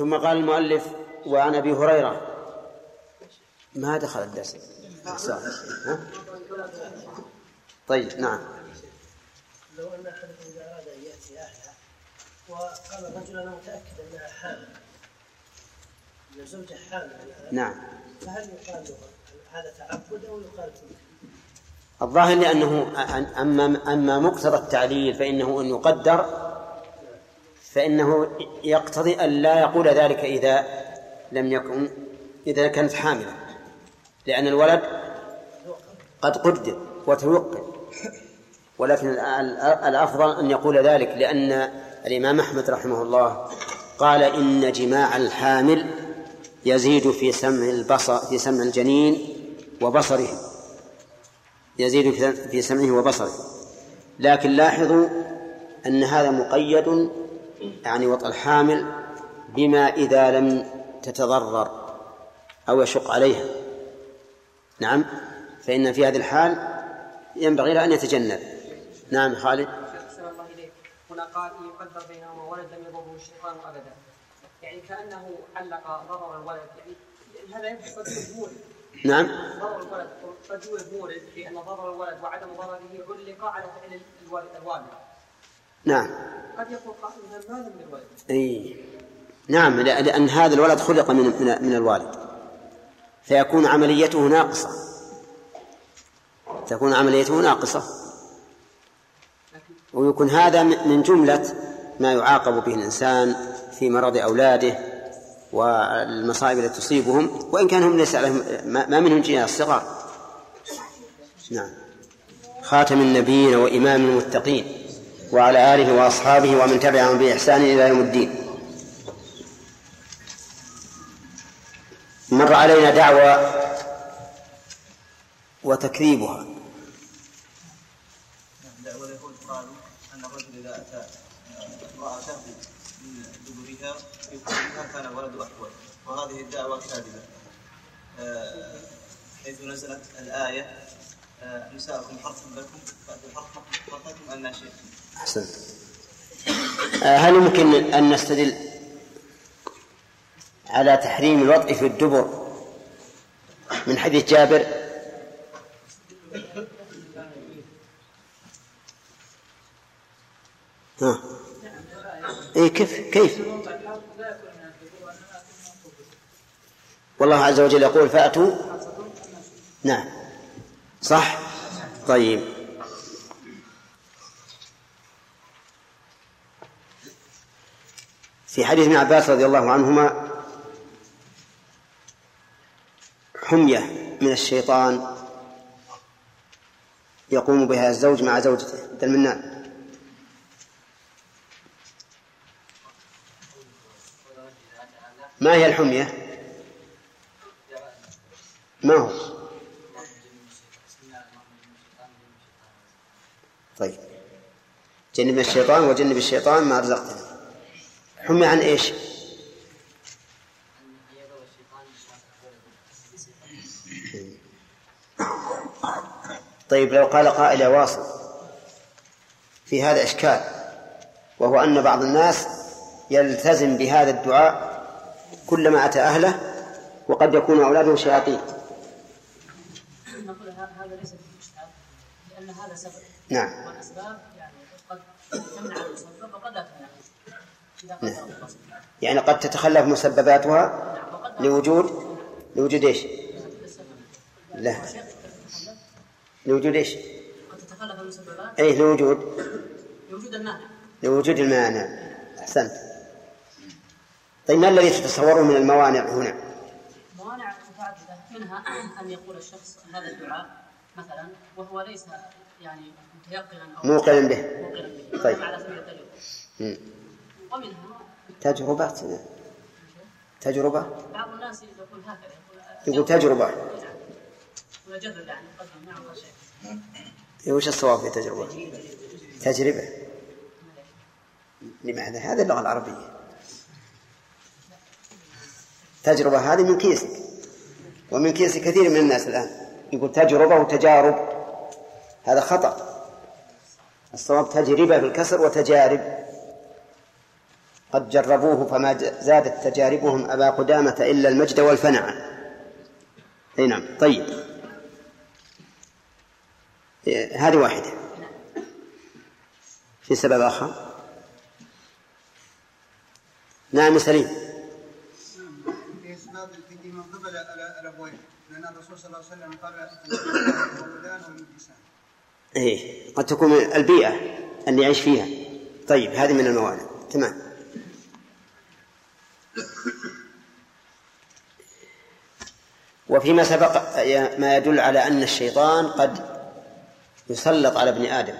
ثم قال المؤلف وعن أبي هريرة ما دخل الدرس؟ طيب نعم لو أن أحدكم إذا أراد أن يأتي اهلها وقال الرجل أنا متأكد أنها حامل ان زوجها حامل نعم فهل يقال هذا تعبد أو يقال؟ الظاهر لأنه أما أما مقتضى التعليل فإنه أن يقدر فإنه يقتضي أن لا يقول ذلك إذا لم يكن إذا كانت حاملة. لأن الولد قد قدر وتوقف. ولكن الأفضل أن يقول ذلك لأن الإمام أحمد رحمه الله قال إن جماع الحامل يزيد في سمع البصر في سمع الجنين وبصره. يزيد في سمعه وبصره. لكن لاحظوا أن هذا مقيد يعني وطأ الحامل بما إذا لم تتضرر أو يشق عليها. نعم؟ فإن في هذه الحال ينبغي له أن يتجنب. نعم خالد؟ الله إليك. هنا قال يقدر بينهما ولد لم يضره الشيطان أبدا. يعني كأنه علق ضرر الولد. يعني هذا يبحث قد نعم؟ ضرر الولد قد يوجد مورد لأن ضرر الولد وعدم ضرره علق على فعل الوالد. نعم. قد يقول قائل إذا ماذا من الولد؟ أي. نعم لأن هذا الولد خلق من من, من الوالد. فيكون عمليته ناقصة. تكون عمليته ناقصة. ويكون هذا من جملة ما يعاقب به الإنسان في مرض أولاده والمصائب التي تصيبهم وإن كان هم ليس عليهم ما منهم جناية الصغار. نعم. خاتم النبيين وإمام المتقين. وعلى آله وأصحابه ومن تبعهم بإحسان إلى يوم الدين. مر علينا دعوة وتكذيبها. دعوة اليهود قالوا أن الرجل إذا أتى امرأته من دبرها كان ولد وهذه الدعوة كاذبة. آه، حيث نزلت الآية آه، نساءكم حرث لكم فأتوا حرثكم شئتم. أحسنت. آه، هل يمكن أن نستدل على تحريم الوطء في الدبر من حديث جابر؟ ها. إيه كيف كيف؟ والله عز وجل يقول فأتوا. نعم. صح؟ طيب. في حديث ابن عباس رضي الله عنهما حمية من الشيطان يقوم بها الزوج مع زوجته مثل المنان ما هي الحمية؟ ما هو؟ طيب جنب الشيطان وجنب الشيطان ما رزقتنا حمي عن إيش؟ طيب لو قال قائل يا واصل في هذا إشكال وهو أن بعض الناس يلتزم بهذا الدعاء كلما أتى أهله وقد يكون أولاده شياطين نقول هذا ليس لأن هذا سبب نعم والأسباب يعني قد تمنع المسبب وقد لا تمنع نعم. يعني قد تتخلف مسبباتها لوجود لوجود إيش؟ لا لوجود إيش؟ قد تتخلف المسببات اي لوجود لوجود المانع لوجود المانع أحسنت طيب ما الذي تتصوره من الموانع هنا؟ موانع متعدده منها أن يقول الشخص هذا الدعاء مثلا وهو ليس يعني متيقنا أو موقنا به موقنا به طيب. على سبيل. ومنها تجربة؟ تجربة؟ بعض الناس يقول هكذا يقول يقول تجربة. يعني إيه، وش الصواب في تجربة؟ تجربة. لماذا؟ هذه اللغة العربية. تجربة هذه من كيسك ومن كيس كثير من الناس الآن. يقول تجربة وتجارب. هذا خطأ. الصواب تجربة بالكسر وتجارب. قد جربوه فما زادت تجاربهم أبا قدامة إلا المجد والفنع أي نعم طيب. هذه واحدة. في سبب آخر. نعم سليم. من قبل الأبوين. لأن الرسول صلى الله عليه وسلم قال الولدان إيه قد تكون البيئة اللي يعيش فيها. طيب هذه من الموانع. تمام. وفيما سبق ما يدل على أن الشيطان قد يسلط على ابن آدم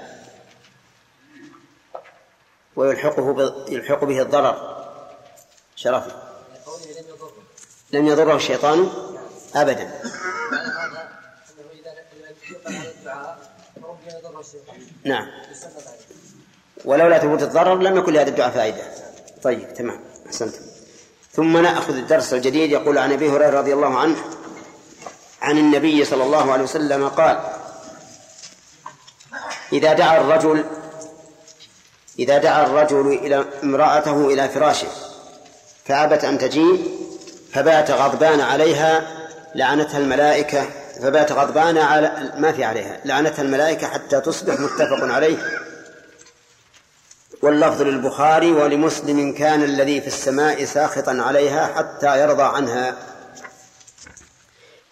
ويلحقه يلحق به الضرر. شرفي لم يضره الشيطان أبدا. نعم. ولولا ثبوت الضرر لم يكن لهذا الدعاء فائدة. طيب تمام. أحسنتم. ثم نأخذ الدرس الجديد. يقول عن أبي هريرة رضي الله عنه عن النبي صلى الله عليه وسلم قال إذا دعا الرجل إذا دعا الرجل إلى امرأته إلى فراشه فأبت أن تجيء فبات غضبان عليها لعنتها الملائكة فبات غضبان على ما في عليها لعنتها الملائكة حتى تصبح متفق عليه. واللفظ للبخاري ولمسلم كان الذي في السماء ساخطا عليها حتى يرضى عنها.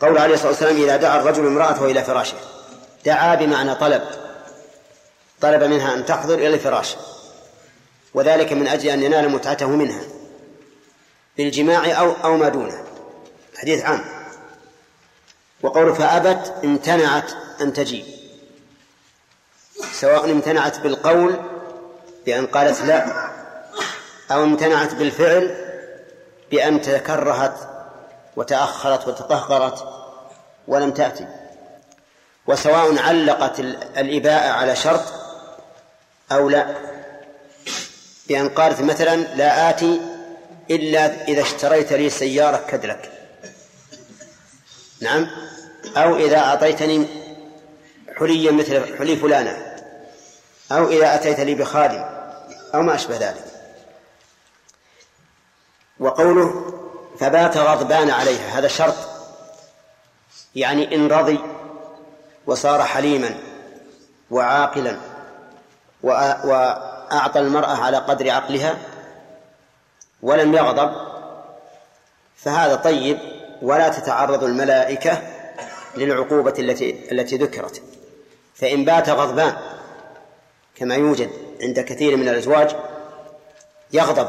قول عليه الصلاة والسلام إذا دعا الرجل امرأته إلى فراشه. دعا بمعنى طلب. طلب منها أن تحضر إلى الفراش وذلك من أجل أن ينال متعته منها بالجماع أو أو ما دونه. حديث عام. وقول فأبت امتنعت أن تجيب سواء امتنعت بالقول بأن قالت لا أو امتنعت بالفعل بأن تكرهت وتأخرت وتقهقرت ولم تأتي. وسواء علقت الإباءة على شرط أو لا. بأن قالت مثلا لا آتي إلا إذا اشتريت لي سيارة كدلك نعم؟ أو إذا أعطيتني حليا مثل حلي فلانة. أو إذا أتيت لي بخادم أو ما أشبه ذلك. وقوله فبات غضبان عليها هذا شرط. يعني إن رضي وصار حليما وعاقلا وأعطى المرأة على قدر عقلها ولم يغضب فهذا طيب ولا تتعرض الملائكة للعقوبة التي التي ذكرت. فإن بات غضبان كما يوجد عند كثير من الأزواج يغضب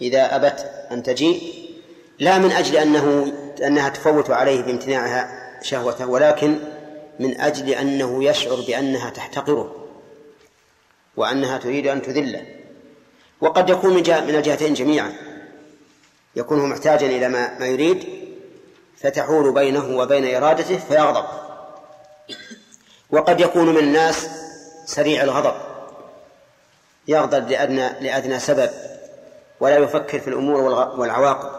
إذا أبت أن تجيء لا من أجل أنه أنها تفوت عليه بامتناعها شهوته ولكن من أجل أنه يشعر بأنها تحتقره وأنها تريد أن تذله. وقد يكون من, الجهتين جميعا. يكون محتاجا إلى ما, ما يريد فتحول بينه وبين إرادته فيغضب. وقد يكون من الناس سريع الغضب. يغضب لأدنى, لأدنى سبب ولا يفكر في الأمور والعواقب.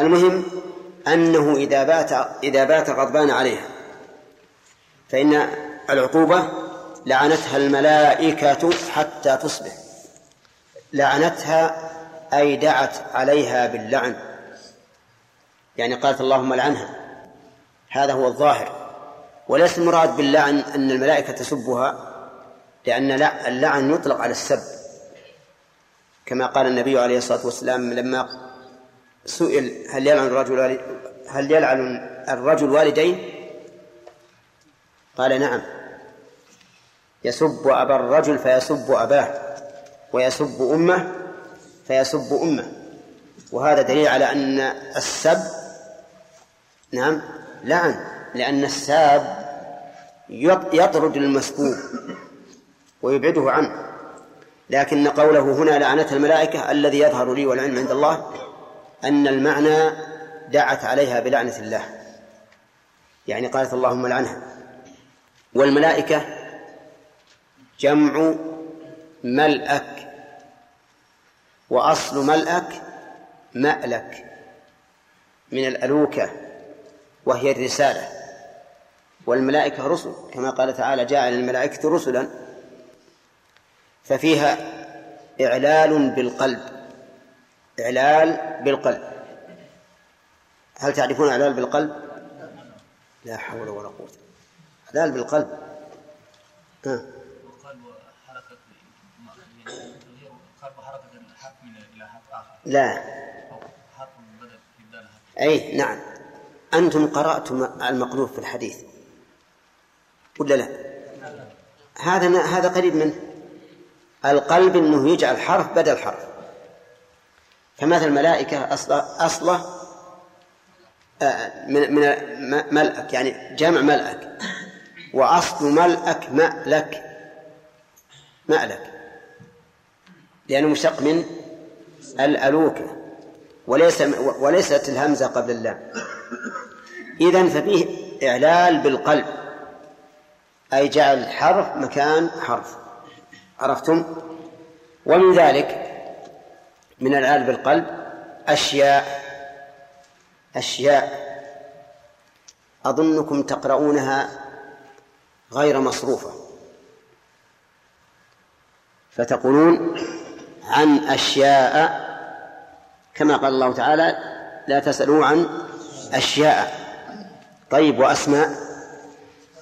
المهم أنه إذا بات إذا بات غضبان عليها فإن العقوبة لعنتها الملائكة حتى تصبح. لعنتها أي دعت عليها باللعن. يعني قالت اللهم لعنها. هذا هو الظاهر. وليس المراد باللعن أن الملائكة تسبها لأن اللعن يطلق على السب. كما قال النبي عليه الصلاة والسلام لما سئل هل يلعن الرجل هل يلعن الرجل والديه قال نعم. يسب أبا الرجل فيسب أباه ويسب أمه فيسب أمه. وهذا دليل على أن السب نعم لعن لأن الساب يطرد المسبوب. ويبعده عنه. لكن قوله هنا لعنة الملائكة الذي يظهر لي والعلم عند الله أن المعنى دعت عليها بلعنة الله. يعني قالت اللهم لعنها. والملائكة جمع ملأك. وأصل ملأك مألك. من الألوكة وهي الرسالة. والملائكة رسل. كما قال تعالى جاء الملائكة رسلا ففيها إعلال بالقلب. إعلال بالقلب. هل تعرفون إعلال بالقلب؟ لا حول ولا قوة. إعلال بالقلب. ها. آخر لا. أي نعم. أنتم قرأتم المقلوب في الحديث. ولا لا؟ هذا هذا قريب منه. القلب إنه يجعل حرف بدل حرف. فمثل الملائكة أصله أصلة آه، من من ملأك يعني جمع ملأك. وأصل ملأك مألك. مألك. لأنه مشتق من الألوكة وليس وليست الهمزة قبل اللام. إذن ففيه إعلال بالقلب. أي جعل حرف مكان حرف. عرفتم؟ ومن ذلك من العال بالقلب أشياء أشياء أظنكم تقرؤونها غير مصروفة. فتقولون عن أشياء كما قال الله تعالى لا تسألوا عن أشياء طيب وأسماء؟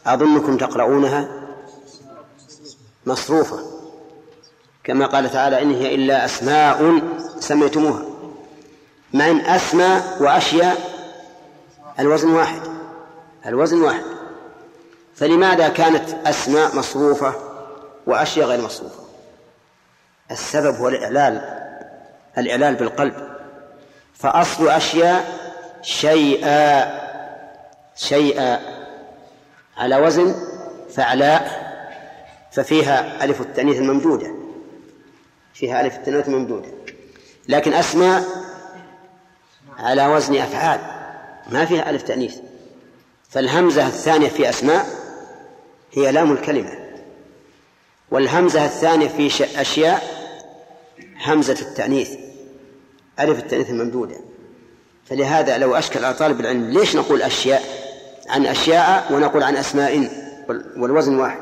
أظنكم تقرؤونها مصروفة. كما قال تعالى إن هي إلا أسماء سميتموها. مع أن أسماء وأشياء الوزن واحد الوزن واحد. فلماذا كانت أسماء مصروفة وأشياء غير مصروفة؟ السبب هو الإعلال الإعلال بالقلب. فأصل أشياء شيئا شيئا. على وزن فعلاء ففيها ألف التأنيث الممدودة. فيها ألف التأنيث الممدودة لكن أسماء على وزن أفعال. ما فيها ألف تأنيث. فالهمزة الثانية في أسماء هي لام الكلمة. والهمزة الثانية في أشياء همزة التأنيث. ألف التأنيث الممدودة فلهذا لو أشكل على طالب العلم ليش نقول أشياء؟ عن أشياء ونقول عن أسماء. والوزن واحد.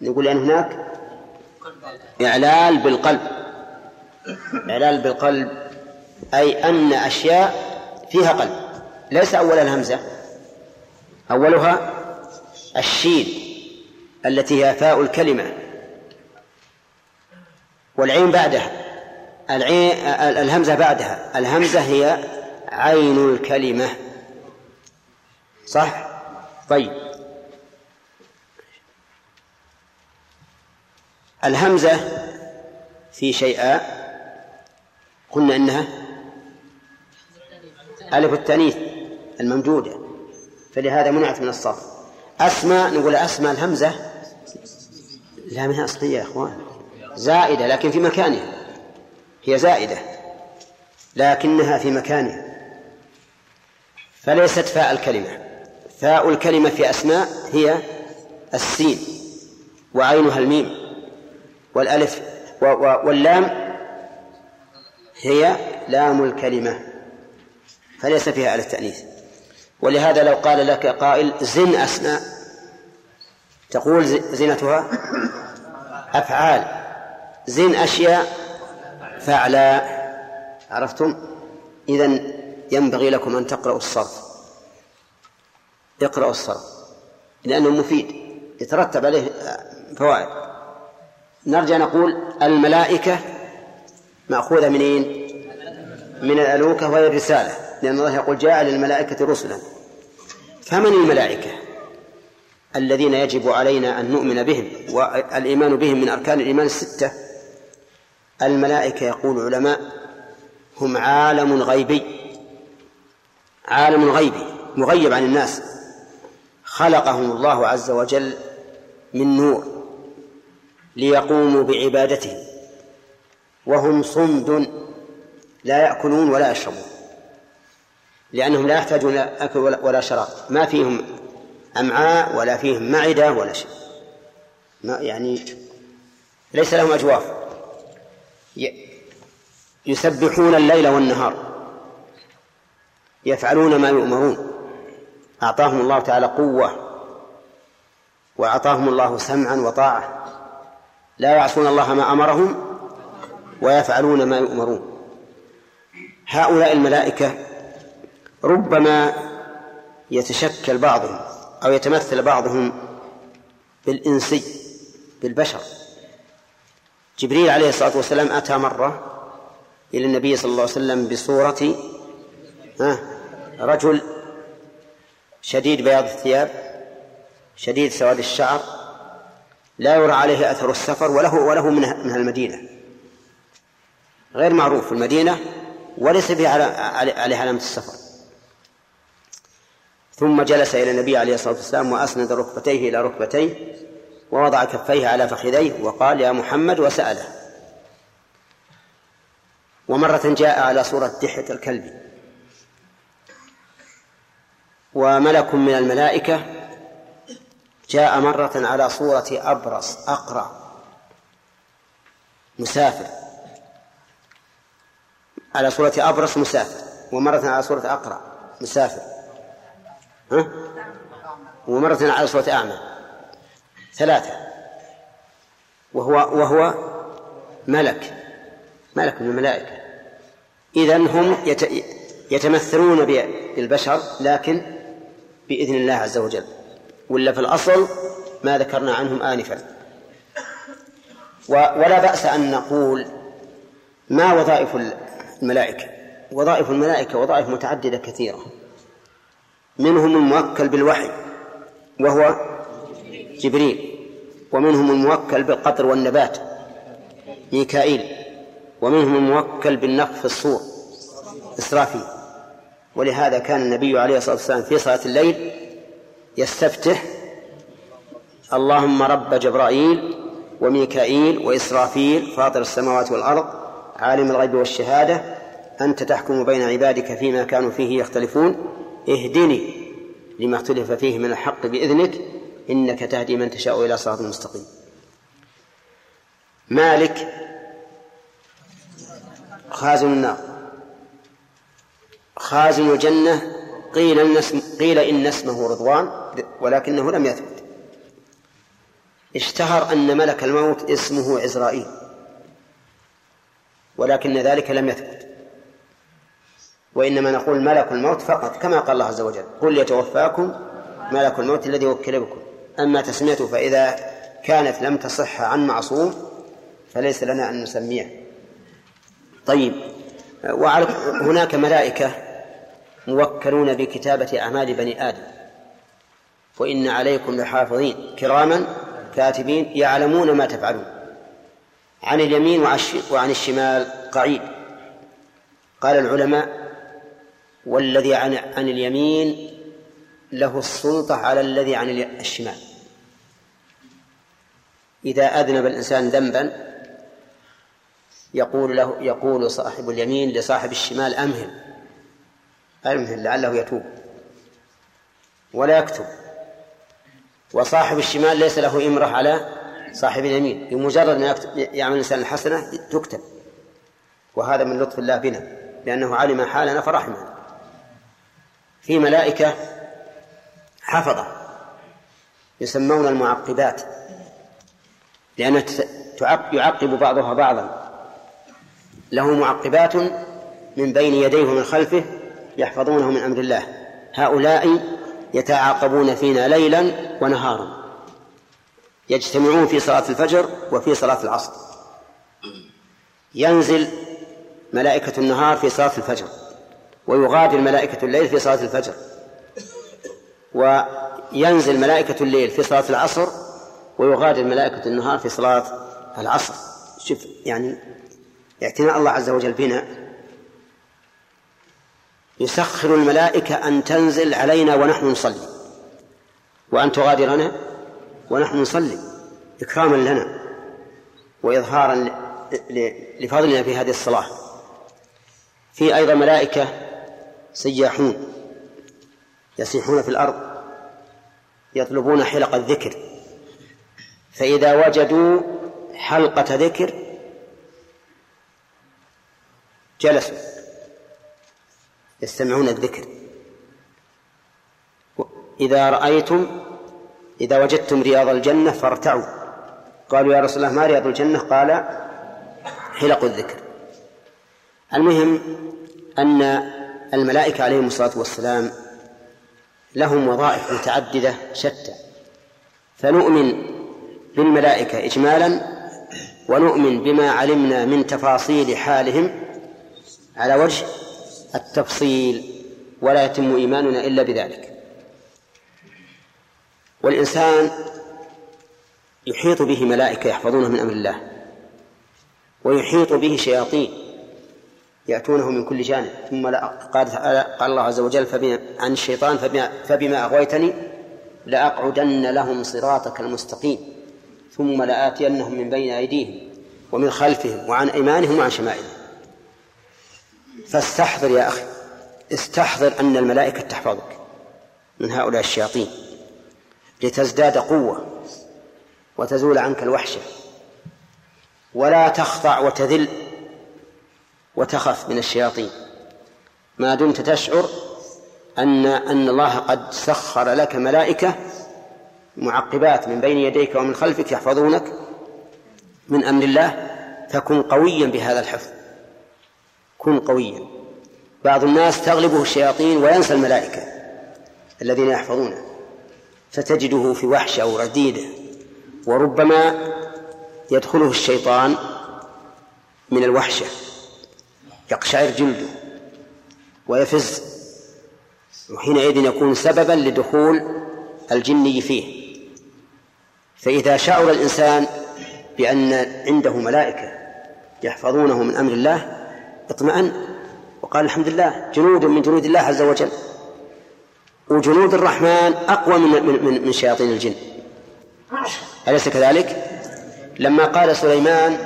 نقول لأن هناك إعلال بالقلب. إعلال بالقلب أي أن أشياء فيها قلب. ليس أول الهمزة أولها الشين التي هي فاء الكلمة. والعين بعدها. العين الهمزة بعدها. الهمزة هي عين الكلمة. صح؟ طيب. الهمزة في شيئا قلنا إنها ألف التأنيث الممدودة فلهذا منعت من الصرف. أسماء نقول أسماء الهمزة لا منها أصلية يا إخوان زائدة لكن في مكانها هي زائدة لكنها في مكانها. فليست فاء الكلمة فاء الكلمة في أسماء هي السين وعينها الميم. والألف واللام هي لام الكلمة فليس فيها ألف تأنيث. ولهذا لو قال لك قائل زن أسماء تقول زنتها أفعال. زن أشياء فعلا. عرفتم؟ إذا ينبغي لكم أن تقرأوا الصرف. اقرأوا الصرف لأنه مفيد يترتب عليه فوائد. نرجع نقول الملائكة مأخوذة منين؟ من الألوكة وهي الرسالة. لأن الله يقول جاء للملائكة رسلا. فمن الملائكة؟ الذين يجب علينا أن نؤمن بهم والإيمان بهم من أركان الإيمان الستة الملائكة يقول العلماء هم عالم غيبي. عالم غيبي مغيب عن الناس. خلقهم الله عز وجل من نور. ليقوموا بعبادته. وهم صمد لا يأكلون ولا يشربون. لأنهم لا يحتاجون إلى أكل ولا شراب. ما فيهم أمعاء ولا فيهم معدة ولا شيء. ما يعني ليس لهم أجواف. يسبحون الليل والنهار. يفعلون ما يؤمرون. أعطاهم الله تعالى قوة. وأعطاهم الله سمعا وطاعة. لا يعصون الله ما أمرهم ويفعلون ما يؤمرون. هؤلاء الملائكة ربما يتشكل بعضهم أو يتمثل بعضهم بالإنسي بالبشر. جبريل عليه الصلاة والسلام أتى مرة إلى النبي صلى الله عليه وسلم بصورة رجل شديد بياض الثياب شديد سواد الشعر لا يرى عليه أثر السفر وله وله من المدينة. غير معروف في المدينة وليس فيه عليه علامة السفر. ثم جلس إلى النبي عليه الصلاة والسلام وأسند ركبتيه إلى ركبتيه ووضع كفيه على فخذيه وقال يا محمد وسأله. ومرة جاء على صورة دحية الكلب. وملك من الملائكة جاء مرة على صورة أبرص أقرع مسافر. على صورة أبرص مسافر. ومرة على صورة أقرع مسافر. ها؟ ومرة على صورة أعمى. ثلاثة. وهو وهو ملك. ملك من الملائكة. إذا هم يتمثلون بالبشر لكن بإذن الله عز وجل. ولا في الأصل ما ذكرنا عنهم آنفا. ولا بأس أن نقول ما وظائف الملائكة؟ وظائف الملائكة وظائف متعددة كثيرة. منهم الموكل بالوحي وهو جبريل. ومنهم الموكل بالقطر والنبات ميكائيل. ومنهم الموكل بالنفخ في الصور إسرافيل. ولهذا كان النبي عليه الصلاة والسلام في صلاة الليل يستفتح اللهم رب جبرائيل وميكائيل وإسرافيل فاطر السماوات والأرض عالم الغيب والشهادة أنت تحكم بين عبادك فيما كانوا فيه يختلفون. اهدني لما اختلف فيه من الحق بإذنك إنك تهدي من تشاء إلى صراط مستقيم. مالك خازن النار خازن الجنة قيل إن اسم قيل إن اسمه رضوان ولكنه لم يثبت. اشتهر أن ملك الموت اسمه عزرائيل ولكن ذلك لم يثبت. وإنما نقول ملك الموت فقط كما قال الله عز وجل قل يتوفاكم ملك الموت الذي وكل بكم. أما تسميته فإذا كانت لم تصح عن معصوم فليس لنا أن نسميه. طيب هناك ملائكة موكلون بكتابة أعمال بني آدم. وإن عليكم لحافظين. كراما كاتبين يعلمون ما تفعلون. عن اليمين وعن الشمال قعيد. قال العلماء والذي عن, عن اليمين له السلطة على الذي عن الشمال. إذا أذنب الإنسان ذنبا يقول له يقول صاحب اليمين لصاحب الشمال أمهل. أمهل لعله يتوب ولا يكتب. وصاحب الشمال ليس له إمرة على صاحب اليمين بمجرد أن يعمل الإنسان الحسنة تكتب. وهذا من لطف الله بنا لأنه علم حالنا فرحمنا في ملائكة حفظة يسمون المعقبات لأن يعقب بعضها بعضا. له معقبات من بين يديه ومن خلفه يحفظونه من أمر الله. هؤلاء يتعاقبون فينا ليلا ونهارا. يجتمعون في صلاة الفجر وفي صلاة العصر. ينزل ملائكة النهار في صلاة الفجر ويغادر ملائكة الليل في صلاة الفجر. وينزل ملائكة الليل في صلاة العصر ويغادر ملائكة النهار في صلاة العصر. شوف يعني اعتناء الله عز وجل بنا يسخر الملائكة أن تنزل علينا ونحن نصلي. وأن تغادرنا ونحن نصلي إكراما لنا وإظهارا لفضلنا في هذه الصلاة. في أيضا ملائكة سياحون يسيحون في الأرض يطلبون حلق الذكر. فإذا وجدوا حلقة ذكر جلسوا. يستمعون الذكر. إذا رأيتم إذا وجدتم رياض الجنة فارتعوا. قالوا يا رسول الله ما رياض الجنة؟ قال حلق الذكر. المهم أن الملائكة عليهم الصلاة والسلام لهم وظائف متعددة شتى. فنؤمن بالملائكة إجمالا ونؤمن بما علمنا من تفاصيل حالهم على وجه التفصيل ولا يتم إيماننا إلا بذلك. والإنسان يحيط به ملائكة يحفظونه من أمر الله ويحيط به شياطين يأتونه من كل جانب. ثم قال قال الله عز وجل فبما عن الشيطان فبما, فبما أغويتني لأقعدن لهم صراطك المستقيم ثم لآتينهم من بين أيديهم ومن خلفهم وعن أيمانهم وعن شمائلهم. فاستحضر يا أخي. استحضر أن الملائكة تحفظك من هؤلاء الشياطين لتزداد قوة وتزول عنك الوحشة. ولا تخضع وتذل وتخف من الشياطين. ما دمت تشعر أن أن الله قد سخر لك ملائكة معقبات من بين يديك ومن خلفك يحفظونك من أمر الله؟ فكن قويا بهذا الحفظ. كن قويا. بعض الناس تغلبه الشياطين وينسى الملائكة الذين يحفظونه فتجده في وحشة أو رديدة وربما يدخله الشيطان من الوحشة يقشعر جلده ويفز وحينئذ يكون سببا لدخول الجني فيه. فإذا شعر الإنسان بأن عنده ملائكة يحفظونه من أمر الله اطمأن وقال الحمد لله جنود من جنود الله عز وجل. وجنود الرحمن أقوى من من من شياطين الجن. أليس كذلك؟ لما قال سليمان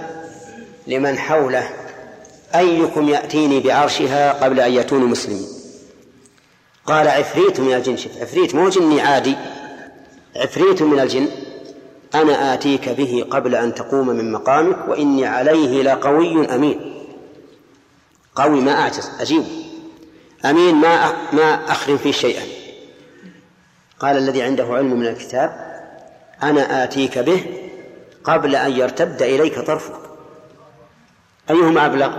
لمن حوله أيكم يأتيني بعرشها قبل أن يأتوني مسلمين؟ قال عفريت من الجن شف عفريت مو جني عادي. عفريت من الجن أنا آتيك به قبل أن تقوم من مقامك وإني عليه لقوي أمين. قوي ما أعجز. أجيب أمين ما ما أخرم فيه شيئا. قال الذي عنده علم من الكتاب أنا آتيك به قبل أن يرتد إليك طرفك. أيهما أبلغ؟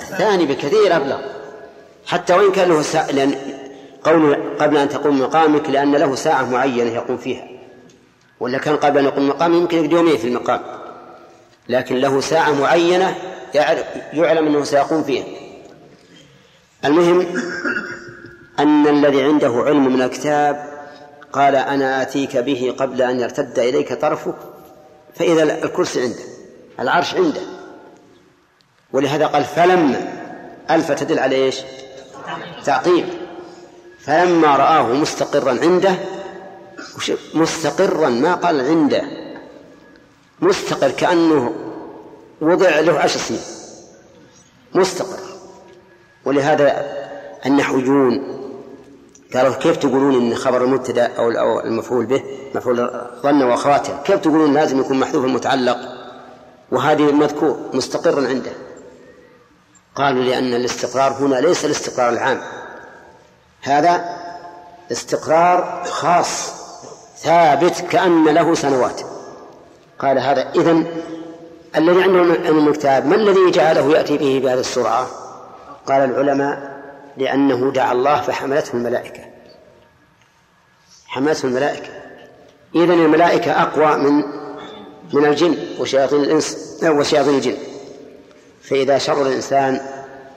الثاني بكثير أبلغ. حتى وإن كان له ساعة لأن قوله قبل أن تقوم مقامك لأن له ساعة معينة يقوم فيها. ولا كان قبل أن يقوم مقام يمكن يومين في المقام. لكن له ساعة معينة يعلم أنه سيقوم فيها. المهم أن الذي عنده علم من الكتاب قال أنا آتيك به قبل أن يرتد إليك طرفك فإذا الكرسي عنده العرش عنده. ولهذا قال فلما ألف تدل على إيش؟ تعقيب. فلما رآه مستقرا عنده مستقرا ما قال عنده مستقر كأنه وضع له عشر سنين. مستقر. ولهذا النحويون قالوا كيف تقولون إن خبر المبتدا أو المفعول به مفعول ظن واخواتها كيف تقولون لازم يكون محذوف المتعلق؟ وهذه المذكور مستقرا عنده. قالوا لأن الاستقرار هنا ليس الاستقرار العام. هذا استقرار خاص ثابت كأن له سنوات. قال هذا إذن الذي عنده علم الكتاب ما الذي جعله يأتي به بهذه السرعة؟ قال العلماء لأنه دعا الله فحملته الملائكة. حملته الملائكة. إذن الملائكة أقوى من من الجن وشياطين الإنس وشياطين الجن. فإذا شر الإنسان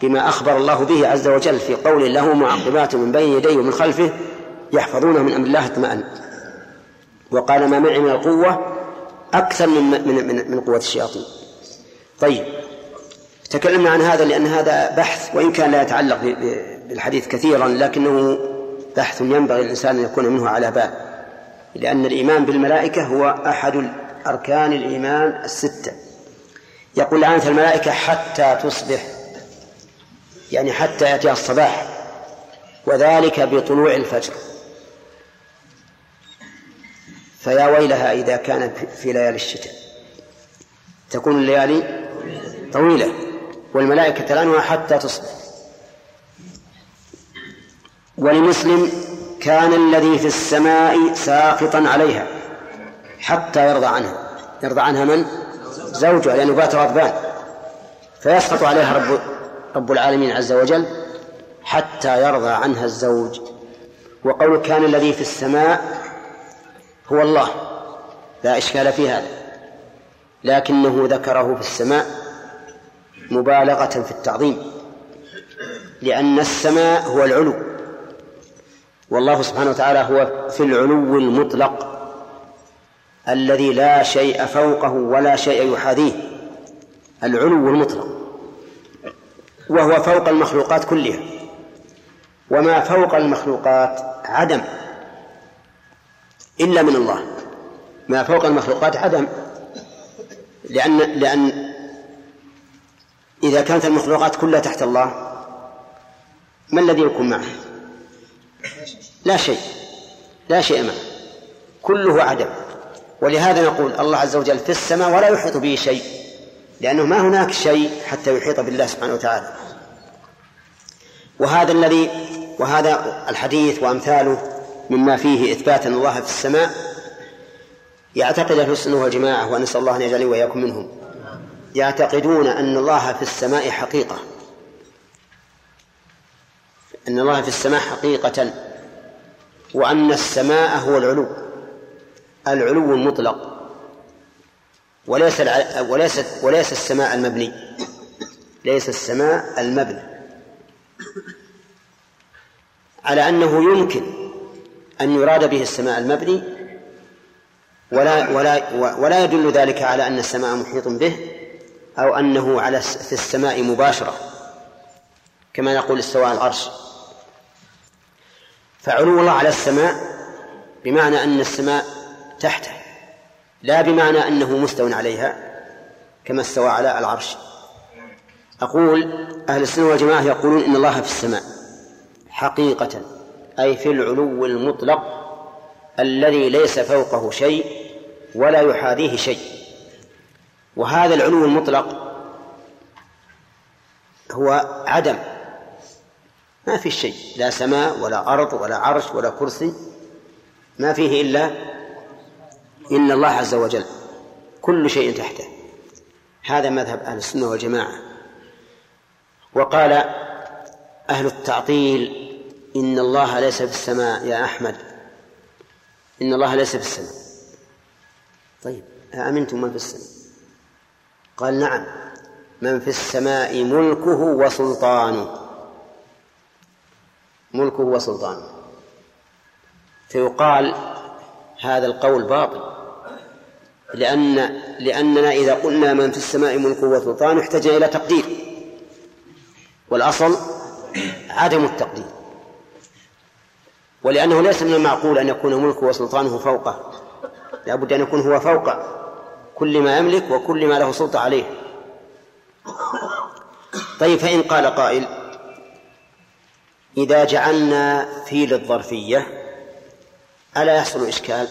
بما أخبر الله به عز وجل في قول له معقبات من بين يديه ومن خلفه يحفظونه من أمر الله اطمأن وقال ما معي من القوة أكثر من من من, من قوة الشياطين. طيب. تكلمنا عن هذا لأن هذا بحث وإن كان لا يتعلق بالحديث كثيرا لكنه بحث ينبغي الإنسان أن يكون منه على بال لأن الإيمان بالملائكة هو أحد أركان الإيمان الستة. يقول لعنة الملائكة حتى تصبح يعني حتى يأتي الصباح وذلك بطلوع الفجر. فيا ويلها إذا كانت في ليالي الشتاء. تكون الليالي طويلة والملائكة تلعنها حتى تصبح. ولمسلم كان الذي في السماء ساقطا عليها حتى يرضى عنها. يرضى عنها من؟ زوجها لأنه بات غضبان. فيسقط عليها رب رب العالمين عز وجل حتى يرضى عنها الزوج. وقول كان الذي في السماء هو الله. لا إشكال في هذا. لكنه ذكره في السماء مبالغة في التعظيم. لأن السماء هو العلو. والله سبحانه وتعالى هو في العلو المطلق الذي لا شيء فوقه ولا شيء يحاذيه. العلو المطلق. وهو فوق المخلوقات كلها. وما فوق المخلوقات؟ عدم. إلا من الله. ما فوق المخلوقات عدم. لأن لأن إذا كانت المخلوقات كلها تحت الله ما الذي يكون معه؟ لا شيء. لا شيء معه. كله عدم. ولهذا نقول الله عز وجل في السماء ولا يحيط به شيء. لأنه ما هناك شيء حتى يحيط بالله سبحانه وتعالى. وهذا الذي وهذا الحديث وأمثاله مما فيه إثبات أن الله في السماء يعتقد أهل السنة والجماعة ونسأل الله أن يجعلني وإياكم منهم. يعتقدون أن الله في السماء حقيقة. أن الله في السماء حقيقة وأن السماء هو العلو. العلو المطلق. وليس وليس وليس السماء المبني. ليس السماء المبني. على أنه يمكن أن يراد به السماء المبني ولا ولا ولا يدل ذلك على أن السماء محيط به أو أنه على في السماء مباشرة كما يقول استواء العرش. فعلو الله على السماء بمعنى أن السماء تحته لا بمعنى أنه مستو عليها كما استوى على العرش. أقول أهل السنة والجماعة يقولون إن الله في السماء حقيقة. أي في العلو المطلق الذي ليس فوقه شيء ولا يحاذيه شيء. وهذا العلو المطلق هو عدم. ما في شيء لا سماء ولا أرض ولا عرش ولا كرسي. ما فيه إلا إن الله عز وجل كل شيء تحته. هذا مذهب أهل السنة والجماعة. وقال أهل التعطيل إن الله ليس في السماء يا أحمد. إن الله ليس في السماء. طيب أأمنتم من في السماء؟ قال نعم. من في السماء ملكه وسلطانه. ملكه وسلطانه. فيقال هذا القول باطل. لأن لأننا إذا قلنا من في السماء ملكه وسلطانه احتاج إلى تقدير. والأصل عدم التقدير. ولأنه ليس من المعقول أن يكون ملكه وسلطانه فوقه. لا بد أن يكون هو فوق كل ما يملك وكل ما له سلطة عليه. طيب فإن قال قائل إذا جعلنا في للظرفية ألا يحصل إشكال؟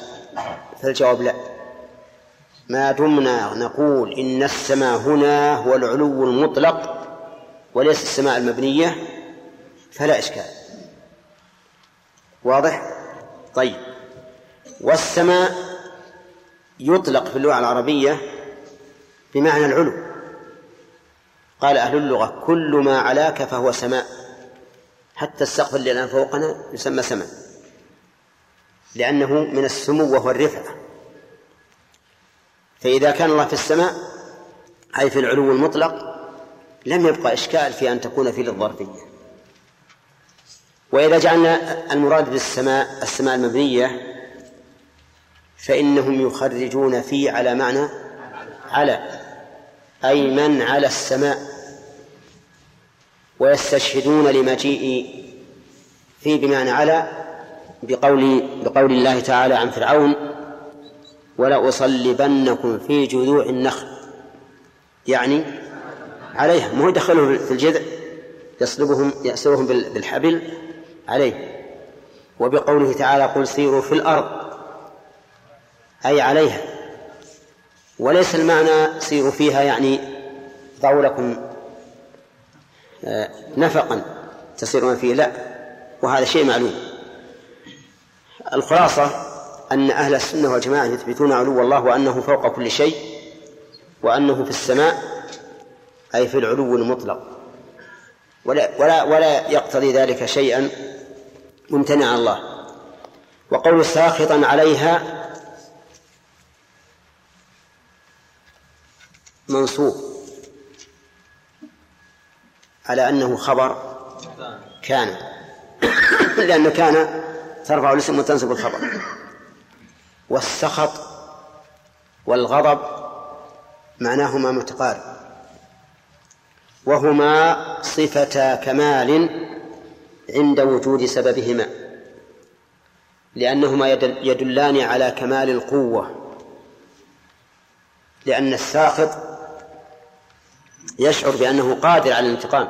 فالجواب لا. ما دمنا نقول إن السماء هنا هو العلو المطلق وليس السماء المبنية فلا إشكال. واضح؟ طيب. والسماء يطلق في اللغة العربية بمعنى العلو. قال أهل اللغة كل ما علاك فهو سماء. حتى السقف اللي الآن فوقنا يسمى سماء. لأنه من السمو وهو الرفعة فإذا كان الله في السماء أي في العلو المطلق لم يبقى إشكال في أن تكون في للظرفية وإذا جعلنا المراد بالسماء السماء المبنية فإنهم يخرجون في على معنى على أي من على السماء ويستشهدون لمجيء في بمعنى على بقول بقول الله تعالى عن فرعون ولأصلبنكم في جذوع النخل يعني عليها مو يدخلهم في الجذع يصلبهم يأسرهم بالحبل عليه. وبقوله تعالى قل سيروا في الأرض. أي عليها. وليس المعنى سيروا فيها يعني ضعوا لكم آه، نفقا تسيرون فيه لا. وهذا شيء معلوم. الخلاصة أن أهل السنة والجماعة يثبتون علو الله وأنه فوق كل شيء وأنه في السماء أي في العلو المطلق. ولا ولا ولا يقتضي ذلك شيئا ممتنع الله. وقول ساخطا عليها منصوب. على أنه خبر كان. لأن كان ترفع الاسم وتنصب الخبر. والسخط والغضب معناهما متقارب. وهما صفتا كمال عند وجود سببهما لأنهما يدلان على كمال القوة لأن الساخط يشعر بأنه قادر على الانتقام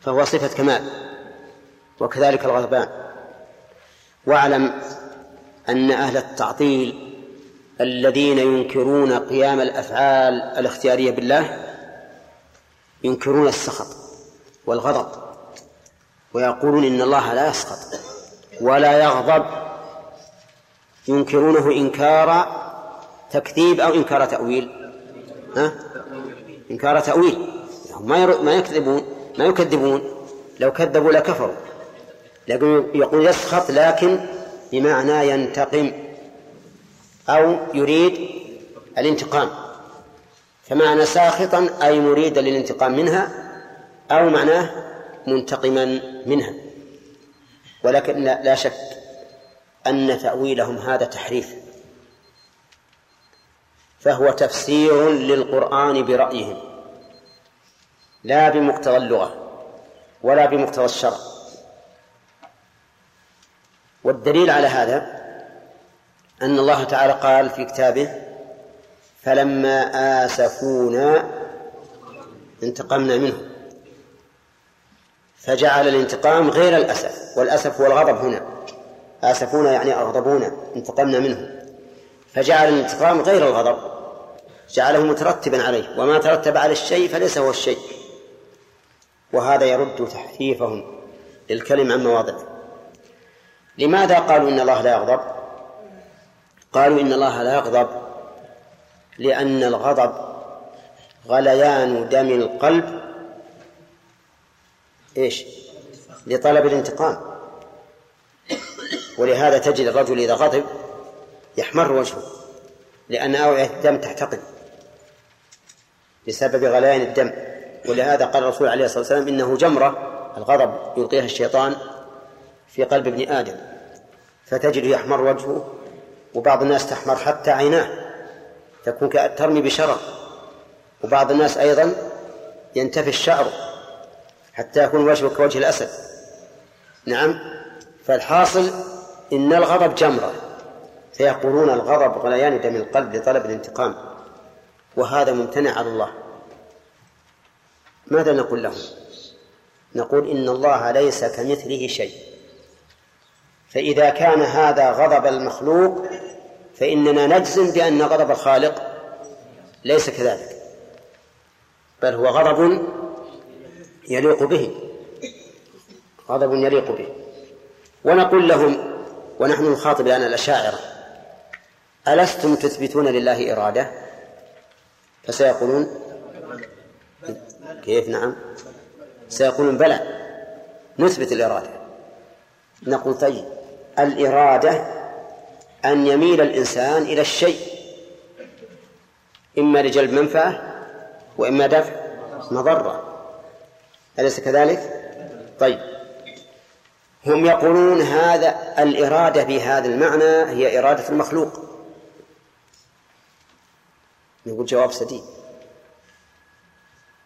فهو صفة كمال وكذلك الغضبان. واعلم أن أهل التعطيل الذين ينكرون قيام الأفعال الاختيارية بالله ينكرون السخط والغضب. ويقولون إن الله لا يسخط ولا يغضب ينكرونه إنكار تكذيب أو إنكار تأويل. ها؟ إنكار تأويل. ما ما يكذبون ما يكذبون. لو كذبوا لكفروا. لكن يقول يسخط لكن بمعنى ينتقم أو يريد الانتقام. فمعنى ساخطا أي مريدا للانتقام منها أو معناه منتقما منها. ولكن لا شك أن تأويلهم هذا تحريف. فهو تفسير للقرآن برأيهم لا بمقتضى اللغة ولا بمقتضى الشرع. والدليل على هذا أن الله تعالى قال في كتابه فلما آسفونا انتقمنا منه فجعل الانتقام غير الأسف والأسف هو الغضب هنا. آسفونا يعني أغضبونا انتقمنا منه فجعل الانتقام غير الغضب جعله مترتبا عليه وما ترتب على الشيء فليس هو الشيء. وهذا يرد تحريفهم للكلم عن مواضعه لماذا قالوا إن الله لا يغضب؟ قالوا إن الله لا يغضب لأن الغضب غليان دم القلب إيش؟ لطلب الانتقام. ولهذا تجد الرجل إذا غضب يحمر وجهه لأن أوعية الدم تحتقن بسبب غليان الدم. ولهذا قال الرسول عليه الصلاة والسلام إنه جمرة الغضب يلقيها الشيطان في قلب ابن آدم. فتجد يحمر وجهه وبعض الناس تحمر حتى عيناه تكون ترمي بشرر. وبعض الناس أيضا ينتفي الشعر. حتى يكون وجهه كوجه الأسد. نعم. فالحاصل إن الغضب جمرة. فيقولون الغضب غليان دم القلب لطلب الانتقام. وهذا ممتنع على الله. ماذا نقول لهم؟ نقول إن الله ليس كمثله شيء. فإذا كان هذا غضب المخلوق فإننا نجزم بأن غضب الخالق ليس كذلك. بل هو غضب يليق به. غضب يليق به. ونقول لهم ونحن نخاطب الآن الأشاعرة ألستم تثبتون لله إرادة؟ فسيقولون كيف؟ نعم. سيقولون بلى نثبت الإرادة. نقول طيب الإرادة أن يميل الإنسان إلى الشيء إما لجلب منفعة وإما دفع مضرة. أليس كذلك؟ طيب. هم يقولون هذا الإرادة بهذا المعنى هي إرادة المخلوق. نقول جواب سديد.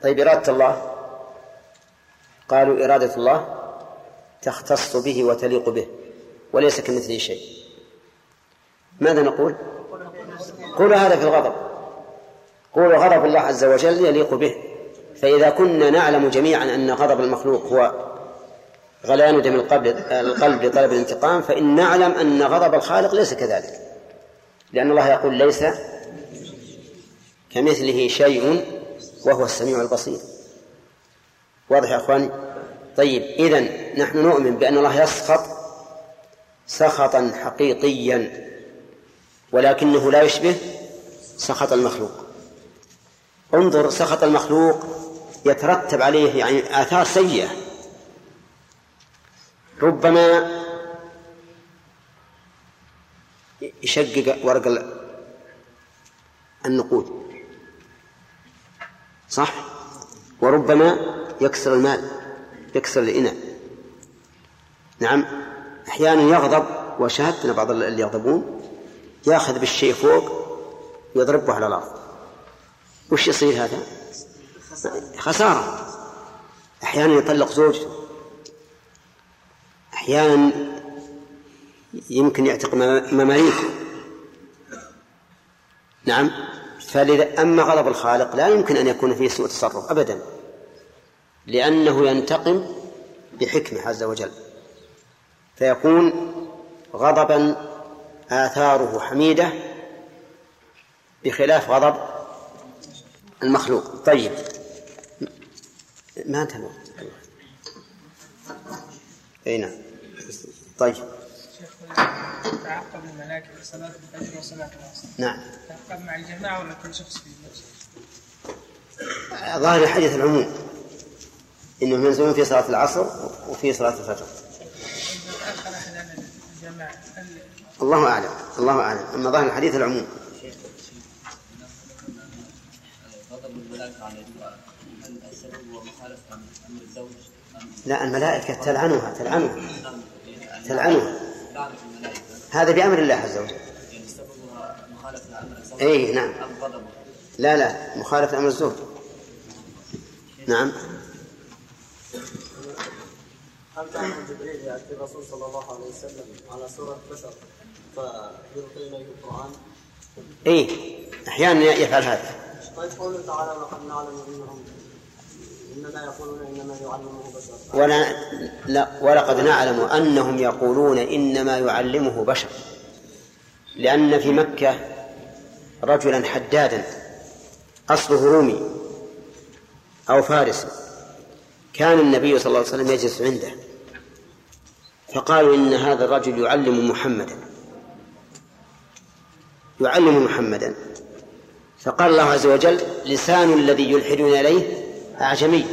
طيب إرادة الله. قالوا إرادة الله تختص به وتليق به وليس كمثله شيء. ماذا نقول؟ قولوا هذا في الغضب. قولوا غضب الله عز وجل يليق به. فإذا كنا نعلم جميعا أن غضب المخلوق هو غليان دم القلب القلب لطلب الانتقام فإن نعلم أن غضب الخالق ليس كذلك. لأن الله يقول ليس كمثله شيء وهو السميع البصير. واضح يا إخواني؟ طيب اذا نحن نؤمن بأن الله يسخط سخطا حقيقيا ولكنه لا يشبه سخط المخلوق. انظر سخط المخلوق يترتب عليه يعني آثار سيئة. ربما يشقق ورق النقود. صح؟ وربما يكسر المال يكسر الإناء. نعم أحيانا يغضب وشاهدنا بعض اللي يغضبون ياخذ بالشيء فوق ويضربه على الأرض. وش يصير هذا؟ خسارة. أحيانا يطلق زوجته أحيانا يمكن يعتق مماليك. نعم. فلذا أما غضب الخالق لا يمكن أن يكون فيه سوء تصرف أبدا. لأنه ينتقم بحكمة عز وجل. فيكون غضبا آثاره حميدة بخلاف غضب المخلوق. طيب. ما انتهى أي نعم. طيب. تعقب الملائكة صلاة الفجر وصلاة العصر نعم. تعقب مع الجماعة ولا كل شخص في؟ ظاهر الحديث العموم. انهم ينزلون في صلاة العصر وفي صلاة الفجر. الله أعلم. الله أعلم. أما ظاهر الحديث العموم. لا الملائكة تلعنها تلعنها تلعنها. الملائكة هذا بأمر الله عز وجل. مخالفة أمر اي نعم. لا لا مخالفة أمر الزوج نعم. هل كان جبريل يأتي الرسول صلى الله عليه وسلم على سورة بشر فيلقي إليه القرآن؟ اي أحيانا يفعل هذا. طيب قوله تعالى؟ لقد نعلم إنهم إنما يقولون إنما يعلمه بشر. ولا لا ولقد نعلم أنهم يقولون إنما يعلمه بشر. لأن في مكة رجلا حدادا اصله رومي أو فارسي كان النبي صلى الله عليه وسلم يجلس عنده فقالوا إن هذا الرجل يعلم محمدا. يعلم محمدا. فقال الله عز وجل لسان الذي يلحدون إليه أعجمي.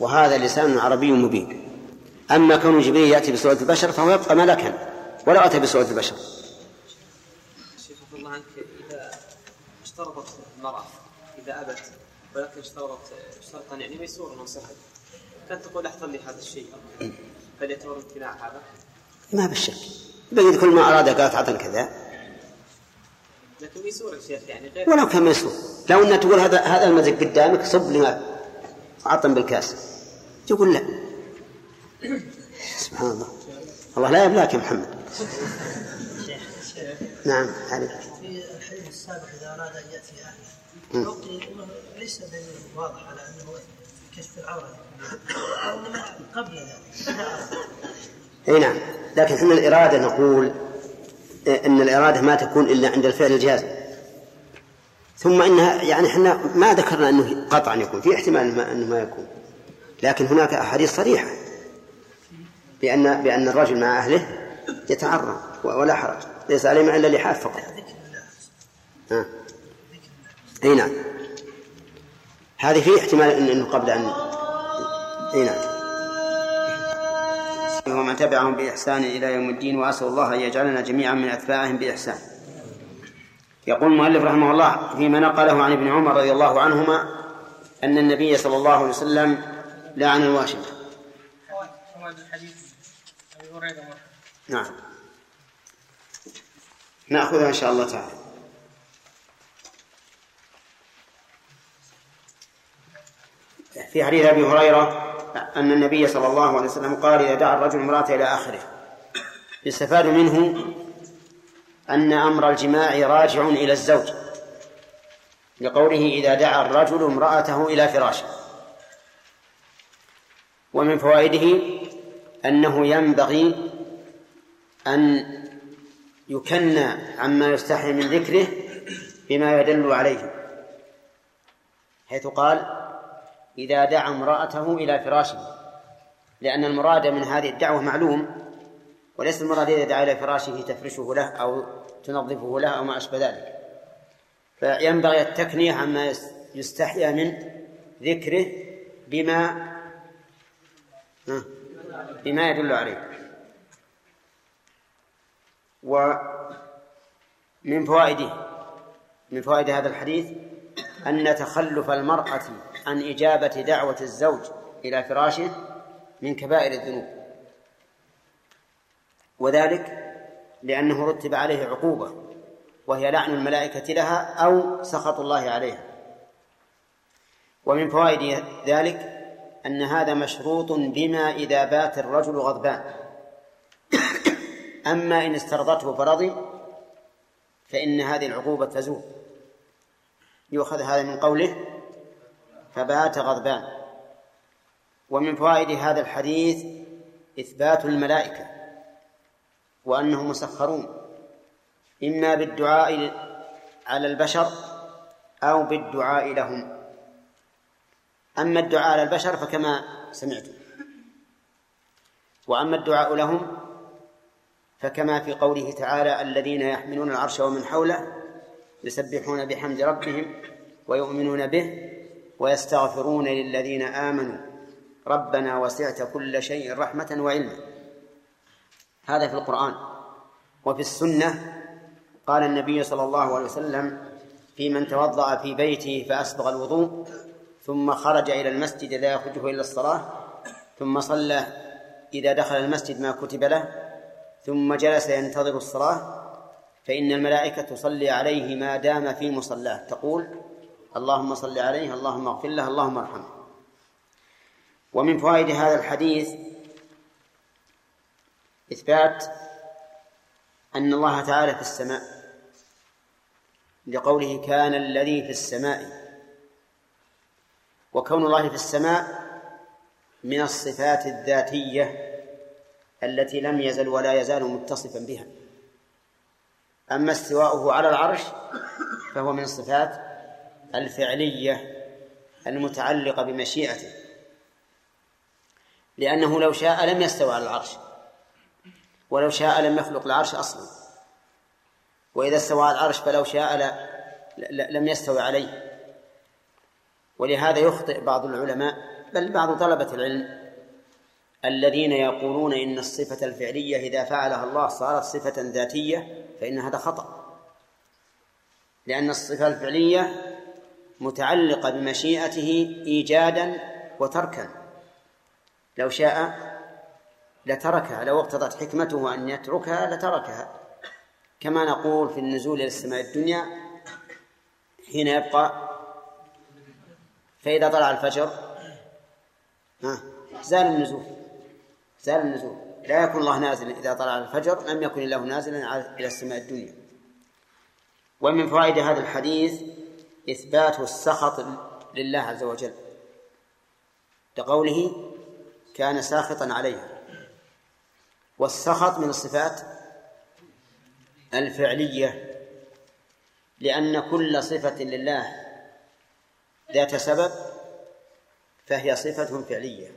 وهذا لسان عربي مبين. أما كون جبريل يأتي بصورة البشر فهو يبقى ملكا. ولو أتى بصورة البشر. شيخ الله عنك إذا اشترطت المرأة إذا أبت ولكن اشترطت شرطا يعني ميسورا وصحة كانت تقول أحضر لي هذا الشيء. هل يعتبر امتناع هذا؟ ما بالشك. بقيت كل ما أراد قالت عطا كذا. لكن ميسور يا شيخ يعني غير ولو كان ميسور لو أنها تقول هذا هذا المزق قدامك صب لي عطا بالكاس. تقول لا. سبحان الله. الله لا يبلاك يا محمد. نعم علي في الحديث السابق اذا اراد ان ياتي اهله ليس دليل واضح على انه كشف العوره قبل ذلك. أي نعم. لكن إحنا الإرادة نقول إن الإرادة ما تكون إلا عند الفعل الجازم. ثم إنها يعني إحنا ما ذكرنا أنه قطعا يكون في احتمال ما أنه ما يكون. لكن هناك أحاديث صريحة بان بأن الرجل مع أهله يتعرى ولا حرج. ليس عليه إلا لحاف فقط. ها. أي نعم. هذه في احتمال إنه قبل ان أي نعم. ومن تبعهم بإحسان إلى يوم الدين وأسأل الله أن يجعلنا جميعا من أتباعهم بإحسان. يقول المؤلف رحمه الله فيما نقله عن ابن عمر رضي الله عنهما أن النبي صلى الله عليه وسلم لعن الواشمة. نعم نأخذها إن شاء الله تعالى في حديث أبي هريرة أن النبي صلى الله عليه وسلم قال إذا دعا الرجل امرأته إلى آخره يستفاد منه أن أمر الجماع راجع إلى الزوج لقوله إذا دعا الرجل امرأته إلى فراشه. ومن فوائده أنه ينبغي أن يكنى عما يستحي من ذكره بما يدل عليه حيث قال إذا دعا امرأته إلى فراشه لأن المراد من هذه الدعوة معلوم وليس المراد إذا دعا إلى فراشه تفرشه له أو تنظفه له أو ما أشبه ذلك. فينبغي التكنية عما يستحيا من ذكره بما بما يدل عليه. ومن فوائده من فوائد هذا الحديث أن تخلف المرأة عن إجابة دعوة الزوج إلى فراشه من كبائر الذنوب. وذلك لأنه رتب عليه عقوبة وهي لعن الملائكة لها أو سخط الله عليها. ومن فوائد ذلك أن هذا مشروط بما إذا بات الرجل غضبان. أما إن استرضته فرضي فإن هذه العقوبة تزول. يؤخذ هذا من قوله فبات غضبان. ومن فوائد هذا الحديث إثبات الملائكة. وأنهم مسخرون. إما بالدعاء على البشر أو بالدعاء لهم. أما الدعاء على البشر فكما سمعتم. وأما الدعاء لهم فكما في قوله تعالى الذين يحملون العرش ومن حوله يسبحون بحمد ربهم ويؤمنون به ويستغفرون للذين آمنوا. ربنا وسعت كل شيء رحمة وعلما. هذا في القرآن. وفي السنة قال النبي صلى الله عليه وسلم في من توضأ في بيته فأسبغ الوضوء ثم خرج إلى المسجد لا يخرجه إلا الصلاة ثم صلى إذا دخل المسجد ما كتب له ثم جلس ينتظر الصلاة فإن الملائكة تصلي عليه ما دام في مصلاه. تقول اللهم صل عليه اللهم اغفر له اللهم ارحمه. ومن فوائد هذا الحديث إثبات أن الله تعالى في السماء لقوله كان الذي في السماء وكون الله في السماء من الصفات الذاتية التي لم يزل ولا يزال متصفا بها. أما استواؤه على العرش فهو من الصفات الفعلية المتعلقة بمشيئته لأنه لو شاء لم يستوى على العرش. ولو شاء لم يخلق العرش أصلا. وإذا استوى العرش فلو شاء لم يستوي عليه. ولهذا يخطئ بعض العلماء بل بعض طلبة العلم الذين يقولون إن الصفة الفعلية إذا فعلها الله صارت صفة ذاتية فإن هذا خطأ. لأن الصفة الفعلية متعلقة بمشيئته إيجادا وتركا. لو شاء لتركها لو اقتضت حكمته أن يتركها لتركها. كما نقول في النزول إلى السماء الدنيا حين يبقى فإذا طلع الفجر زال النزول زال النزول. لا يكون الله نازلا إذا طلع الفجر لم يكن الله نازلا إلى السماء الدنيا. ومن فوائد هذا الحديث إثبات السخط لله عز وجل لقوله كان ساخطا عليها والسخط من الصفات الفعلية لأن كل صفة لله ذات سبب فهي صفة فعلية.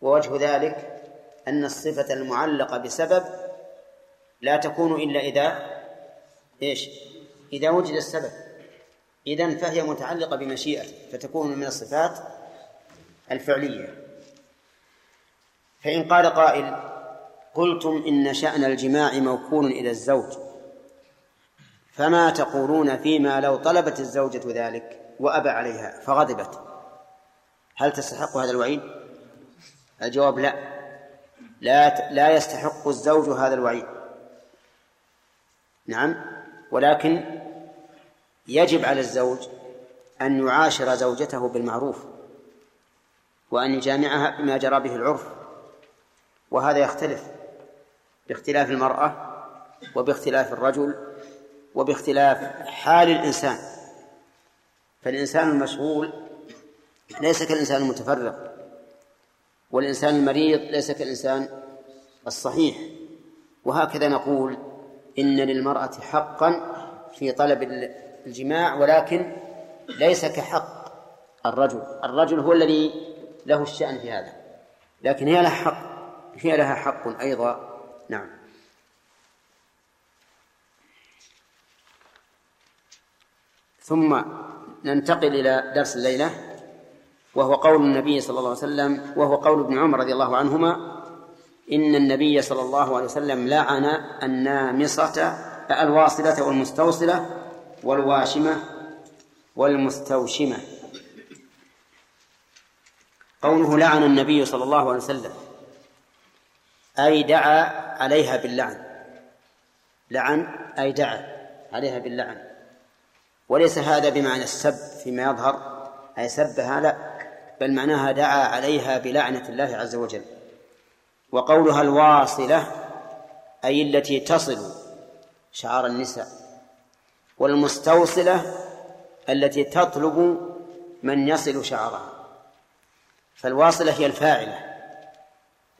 ووجه ذلك أن الصفة المعلقة بسبب لا تكون إلا إذا إيش؟ إذا وجد السبب. إذن فهي متعلقة بمشيئته فتكون من الصفات الفعلية. فإن قال قائل قلتم إن شأن الجماع موكول إلى الزوج. فما تقولون فيما لو طلبت الزوجة ذلك وأبى عليها فغضبت. هل تستحق هذا الوعيد؟ الجواب لا. لا لا يستحق الزوج هذا الوعيد. نعم. ولكن يجب على الزوج أن يعاشر زوجته بالمعروف وأن يجامعها بما جرى به العرف. وهذا يختلف. باختلاف المرأة وباختلاف الرجل وباختلاف حال الإنسان. فالإنسان المشغول ليس كالإنسان المتفرغ والإنسان المريض ليس كالإنسان الصحيح. وهكذا نقول إن للمرأة حقا في طلب الجماع ولكن ليس كحق الرجل. الرجل هو الذي له الشأن في هذا لكن هي لها حق هي لها حق أيضا نعم. ثم ننتقل إلى درس الليلة وهو قول النبي صلى الله عليه وسلم وهو قول ابن عمر رضي الله عنهما إن النبي صلى الله عليه وسلم لعن النامصة الواصلة والمستوصلة والواشمة والمستوشمة. قوله لعن النبي صلى الله عليه وسلم. أي دعا عليها باللعن. لعن أي دعا عليها باللعن. وليس هذا بمعنى السب فيما يظهر أي سبها لا بل معناها دعا عليها بلعنة الله عز وجل. وقولها الواصلة أي التي تصل شعار النساء. والمستوصلة التي تطلب من يصل شعرها فالواصلة هي الفاعلة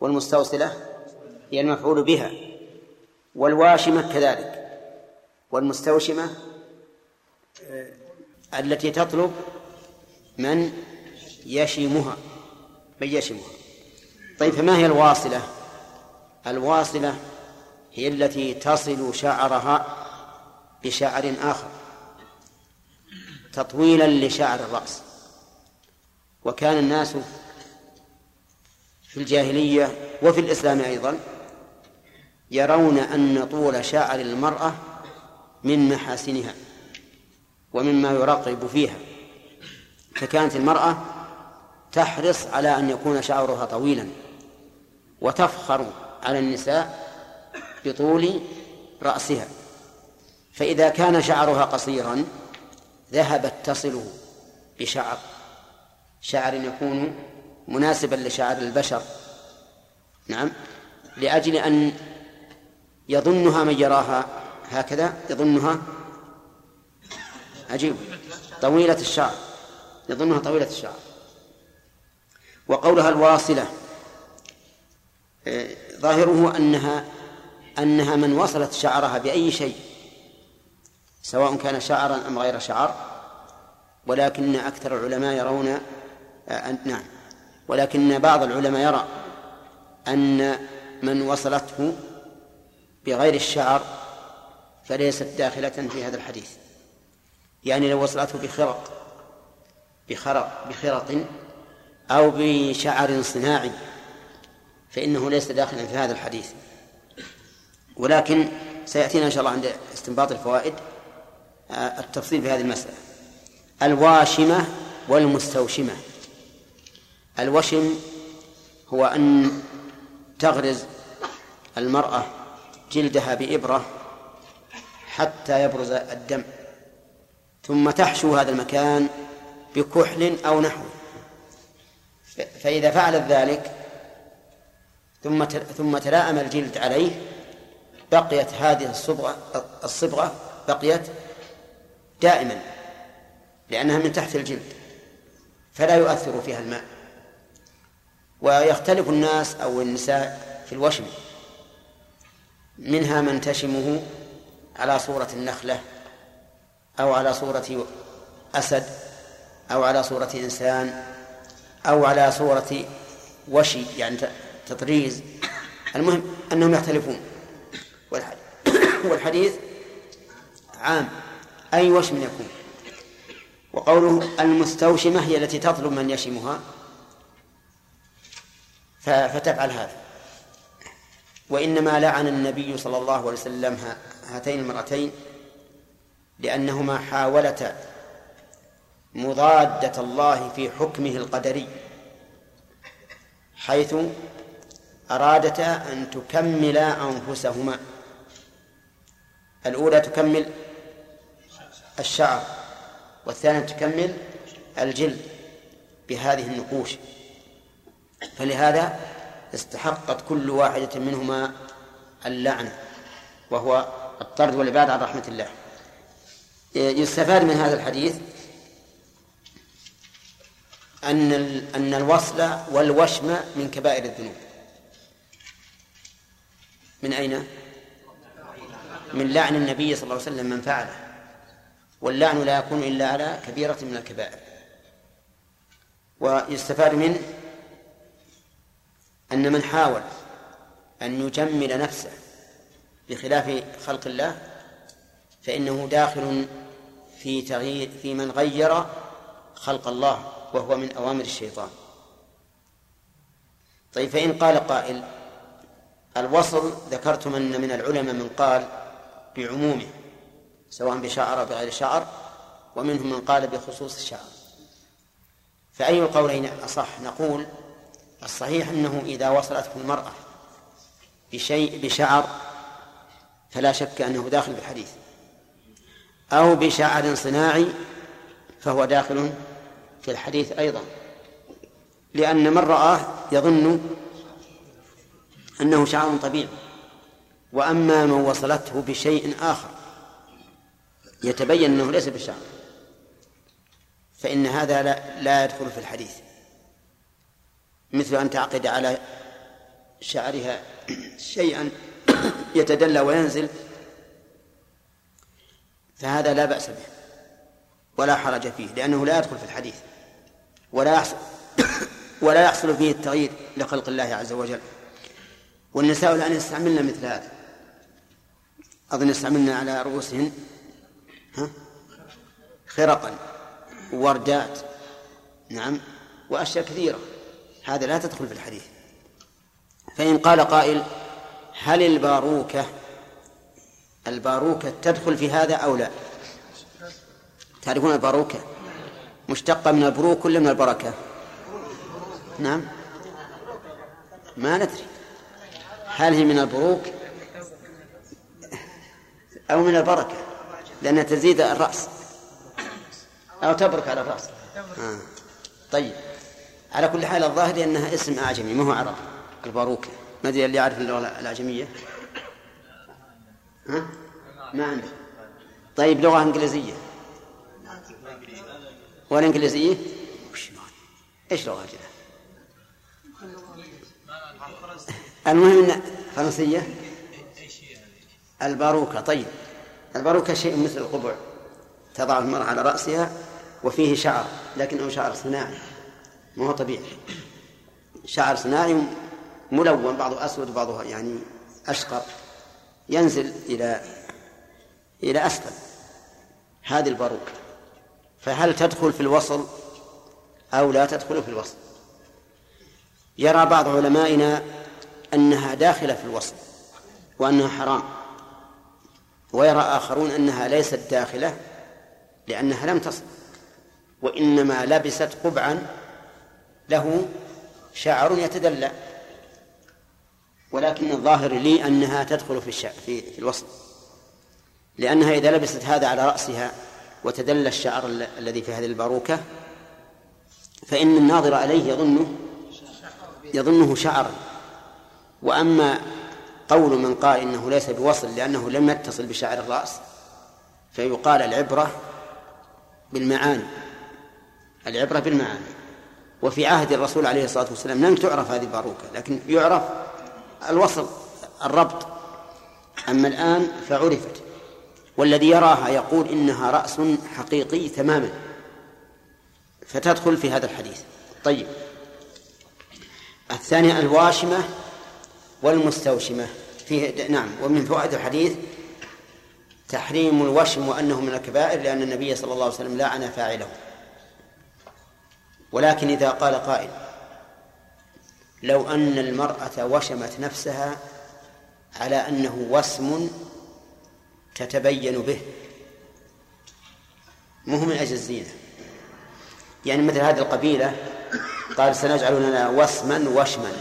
والمستوصلة هي المفعول بها. والواشمة كذلك. والمستوشمة التي تطلب من يشمها من يشمها. طيب فما هي الواصلة؟ الواصلة هي التي تصل شعرها بشعر آخر. تطويلا لشعر الرأس. وكان الناس في الجاهلية وفي الإسلام أيضا يرون أن طول شعر المرأة من محاسنها ومما يرغب فيها. فكانت المرأة تحرص على أن يكون شعرها طويلا وتفخر على النساء بطول رأسها. فإذا كان شعرها قصيرا ذهبت تصله بشعر شعر يكون مناسبا لشعر البشر. نعم لأجل أن يظنها من يراها. هكذا يظنها. عجيب. طويلة الشعر. يظنها طويلة الشعر. وقولها الواصلة. آه، ظاهره أنها أنها من وصلت شعرها بأي شيء. سواء كان شعرا أم غير شعر. ولكن أكثر العلماء يرون آه، نعم. ولكن بعض العلماء يرى أن من وصلته بغير الشعر فليست داخلة في هذا الحديث. يعني لو وصلته بخرق بخرق بخرق أو بشعر صناعي فإنه ليس داخلا في هذا الحديث. ولكن سيأتينا إن شاء الله عند استنباط الفوائد آه، التفصيل في هذه المسألة. الواشمة والمستوشمة. الوشم هو أن تغرز المرأة جلدها بإبرة حتى يبرز الدم ثم تحشو هذا المكان بكحل أو نحوه فإذا فعلت ذلك ثم ثم تلائم الجلد عليه بقيت هذه الصبغة الصبغة بقيت دائما لأنها من تحت الجلد فلا يؤثر فيها الماء. ويختلف الناس أو النساء في الوشم. منها من تشمه على صورة النخلة أو على صورة أسد أو على صورة إنسان أو على صورة وشي يعني تطريز. المهم أنهم يختلفون. والحديث عام. أي وشم يكون؟ وقوله المستوشمة هي التي تطلب من يشمها. فتفعل هذا. وإنما لعن النبي صلى الله عليه وسلم هاتين المرأتين لأنهما حاولتا مضادة الله في حكمه القدري حيث أرادتا أن تكملا أنفسهما. الأولى تكمل الشعر والثانية تكمل الجلد بهذه النقوش. فلهذا استحقت كل واحدة منهما اللعنة وهو الطرد والعباد عن رحمة الله. يستفاد من هذا الحديث أن أن الوصل والوشم من كبائر الذنوب. من أين؟ من لعن النبي صلى الله عليه وسلم من فعله. واللعن لا يكون إلا على كبيرة من الكبائر. ويستفاد منه أن من حاول أن يجمل نفسه بخلاف خلق الله فإنه داخل في تغيير في من غير خلق الله وهو من أوامر الشيطان. طيب فإن قال قائل الوصل ذكرتم أن من العلماء من قال بعمومه سواء بشعر أو بغير شعر ومنهم من قال بخصوص الشعر. فأي القولين أصح نقول الصحيح أنه إذا وصلته المرأة بشيء بشعر فلا شك أنه داخل بالحديث أو بشعر صناعي فهو داخل في الحديث أيضا. لأن من رآه يظن أنه شعر طبيعي. وأما من وصلته بشيء آخر يتبين أنه ليس بالشعر فإن هذا لا, لا يدخل في الحديث. مثل أن تعقد على شعرها شيئا يتدلى وينزل فهذا لا بأس به ولا حرج فيه لأنه لا يدخل في الحديث ولا يحصل ولا يحصل فيه التغيير لخلق الله عز وجل. والنساء الآن يستعملن مثل هذا. أظن يستعملن على رؤوسهن ها؟ خرقا ووردات نعم وأشياء كثيرة. هذا لا تدخل في الحديث. فإن قال قائل هل الباروكة الباروكة تدخل في هذا أو لا؟ تعرفون الباروكة؟ مشتقة من البروك ولا من البركة؟ نعم. ما ندري. هل هي من البروك أو من البركة؟ لأنها تزيد الرأس. أو تبرك على الرأس. آه. طيب. على كل حال الظاهر أنها اسم أعجمي ما هو عربي الباروكة. ما أدري اللي يعرف اللغة الأعجمية؟ ها؟ ما عنده طيب لغة إنجليزية. والإنجليزية وش إيش لغة كذا المهم إن فرنسية. الباروكة. طيب الباروكة شيء مثل القبع تضع المرأة على رأسها وفيه شعر لكنه شعر صناعي. ما هو طبيعي. شعر صناعي ملون بعضه أسود وبعضه يعني أشقر ينزل إلى إلى أسفل هذه الباروكة فهل تدخل في الوصل أو لا تدخل في الوصل؟ يرى بعض علمائنا أنها داخلة في الوصل وأنها حرام ويرى آخرون أنها ليست داخلة لأنها لم تصل وإنما لبست قبعا له شعر يتدلى. ولكن الظاهر لي أنها تدخل في الشعر في, في الوصل. لأنها إذا لبست هذا على رأسها وتدلى الشعر الذي في هذه الباروكة فإن الناظر عليه يظنه يظنه شعرا وأما قول من قال إنه ليس بوصل لأنه لم يتصل بشعر الرأس فيقال العبرة بالمعاني. العبرة بالمعاني. وفي عهد الرسول عليه الصلاة والسلام لم تعرف هذه الباروكة لكن يعرف الوصل الربط. أما الآن فعرفت والذي يراها يقول إنها رأس حقيقي تماما. فتدخل في هذا الحديث. طيب. الثانية الواشمة والمستوشمة. فيه نعم. ومن فوائد الحديث تحريم الوشم وأنه من الكبائر لأن النبي صلى الله عليه وسلم لعن فاعله. ولكن إذا قال قائل لو أن المرأة وشمت نفسها على أنه وسم تتبين به. مو من أجل الزينة. يعني مثل هذه القبيلة قال سنجعل لنا وسما وشما.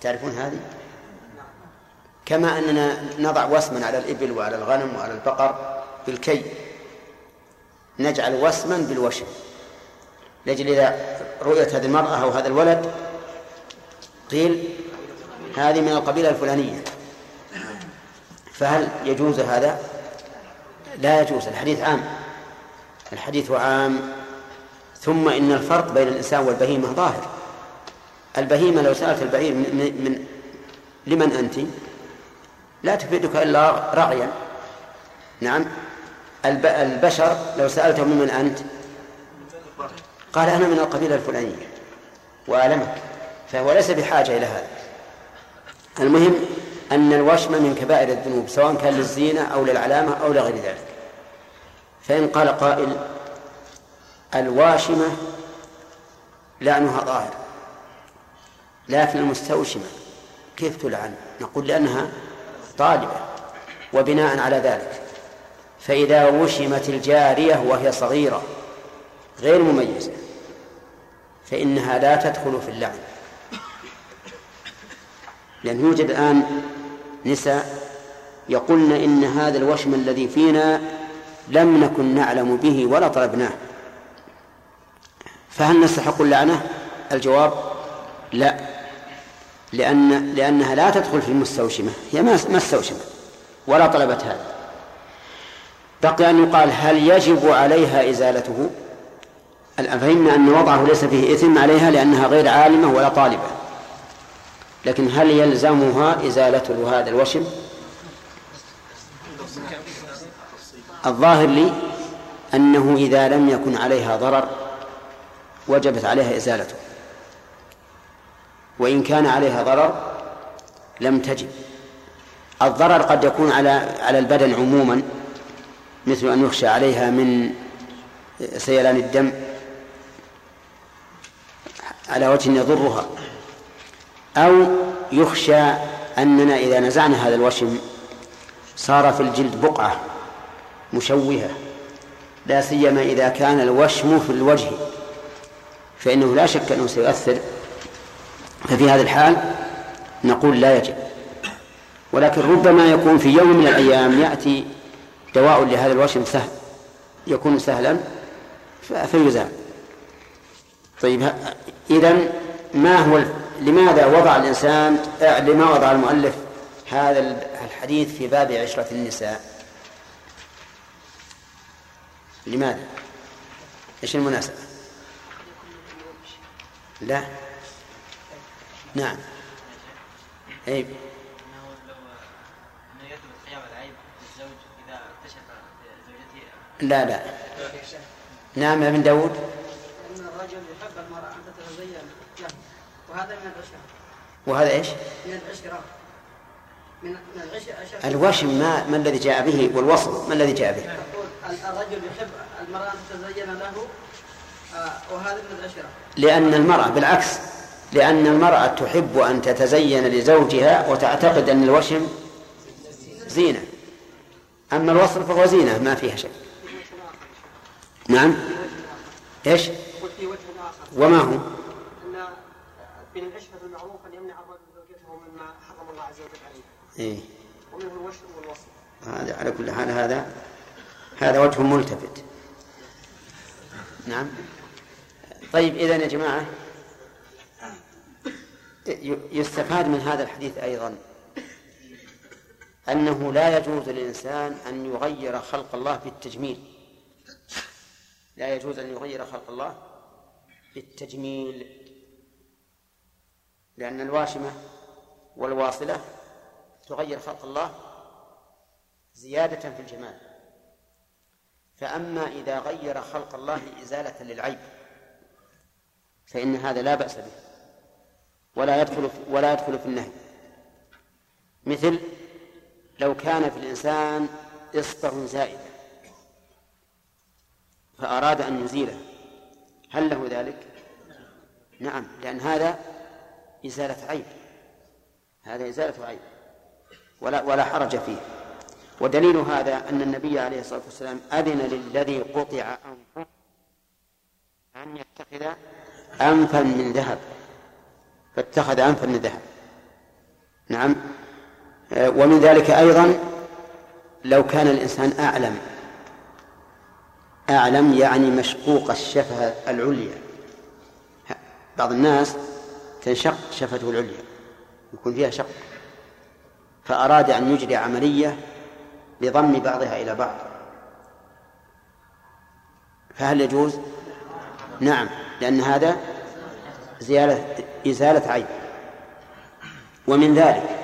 تعرفون هذه؟ كما أننا نضع وسما على الإبل وعلى الغنم وعلى البقر بالكي. نجعل وسما بالوشم. لأجل إذا رؤيت هذه المرأة أو هذا الولد قيل هذه من القبيلة الفلانية. فهل يجوز هذا؟ لا يجوز الحديث عام. الحديث عام. ثم إن الفرق بين الإنسان والبهيمة ظاهر. البهيمة لو سألت البعير من, من لمن أنت؟ لا تفيدك إلا رعيا. نعم. البشر لو سألته ممن أنت؟ قال أنا من القبيلة الفلانية وأعلمك فهو ليس بحاجة إلى هذا. المهم أن الوشم من كبائر الذنوب سواء كان للزينة أو للعلامة أو لغير ذلك. فإن قال قائل الواشمة لعنها ظاهر لكن المستوشمة كيف تلعن؟ نقول لأنها طالبة وبناء على ذلك. فإذا وشمت الجارية وهي صغيرة غير مميزة فإنها لا تدخل في اللعن. لأن يوجد الآن نساء يقولن إن هذا الوشم الذي فينا لم نكن نعلم به ولا طلبناه. فهل نستحق اللعنة؟ الجواب لا لأن لأنها لا تدخل في المستوشمة هي ما استوشمت ولا طلبت هذا. بقي أن يقال هل يجب عليها إزالته؟ فهمنا أن وضعه ليس فيه إثم عليها لأنها غير عالمة ولا طالبة لكن هل يلزمها إزالة هذا الوشم؟ الظاهر لي أنه إذا لم يكن عليها ضرر وجبت عليها إزالته وإن كان عليها ضرر لم تجب الضرر قد يكون على على البدن عموما مثل أن يخشى عليها من سيلان الدم على وجه يضرها أو يخشى أننا إذا نزعنا هذا الوشم صار في الجلد بقعة مشوهة لا سيما إذا كان الوشم في الوجه فإنه لا شك أنه سيؤثر ففي هذا الحال نقول لا يجب. ولكن ربما يكون في يوم من الأيام يأتي دواء لهذا الوشم سهل يكون سهلا فيزال طيب إذا ما هو لماذا وضع الإنسان لما وضع المؤلف هذا الحديث في باب عشرة النساء؟ لماذا؟ إيش المناسبة؟ لا؟ نعم. أي لا لا. نعم يا أبن داود. أن الرجل يحب المرأة أن تتزين. له وهذا من العشرة. وهذا إيش؟ من العشرة. من العشرة الوشم ما ما الذي جاء به والوصل ما الذي جاء به؟ الرجل يحب المرأة أن تتزين له آه، وهذا من العشرة. لأن المرأة بالعكس لأن المرأة تحب أن تتزين لزوجها وتعتقد أن الوشم زينة. أما الوصل فهو زينة ما فيها شيء نعم. آخر وما هو؟ أن من العشرة المعروف أن يمنع الرجل زوجته مما حرم الله عز وجل عليه إيه؟ ومنه الوشم والوصل هذا على كل حال هذا هذا وجه ملتفت. نعم. طيب إذا يا جماعة يستفاد من هذا الحديث أيضا. أنه لا يجوز للإنسان أن يغير خلق الله بالتجميل. لا يجوز أن يغير خلق الله بالتجميل. لأن الواشمة والواصلة تغير خلق الله زيادة في الجمال. فأما إذا غير خلق الله إزالة للعيب فإن هذا لا بأس به. ولا يدخل ولا يدخل في النهي. مثل لو كان في الإنسان إصبع زائدة فأراد أن يزيله. هل له ذلك؟ نعم لأن هذا إزالة عيب. هذا إزالة عيب. ولا ولا حرج فيه. ودليل هذا أن النبي عليه الصلاة والسلام أذن للذي قطع أنفه أن يتخذ أنفا من ذهب. فاتخذ أنفا من ذهب. نعم. ومن ذلك أيضا لو كان الإنسان أعلم. أعلم يعني مشقوق الشفة العليا. بعض الناس تنشق شفته العليا يكون فيها شق. فأراد أن يجري عملية بضم بعضها إلى بعض. فهل يجوز؟ نعم لأن هذا زيادة إزالة عيب ومن ذلك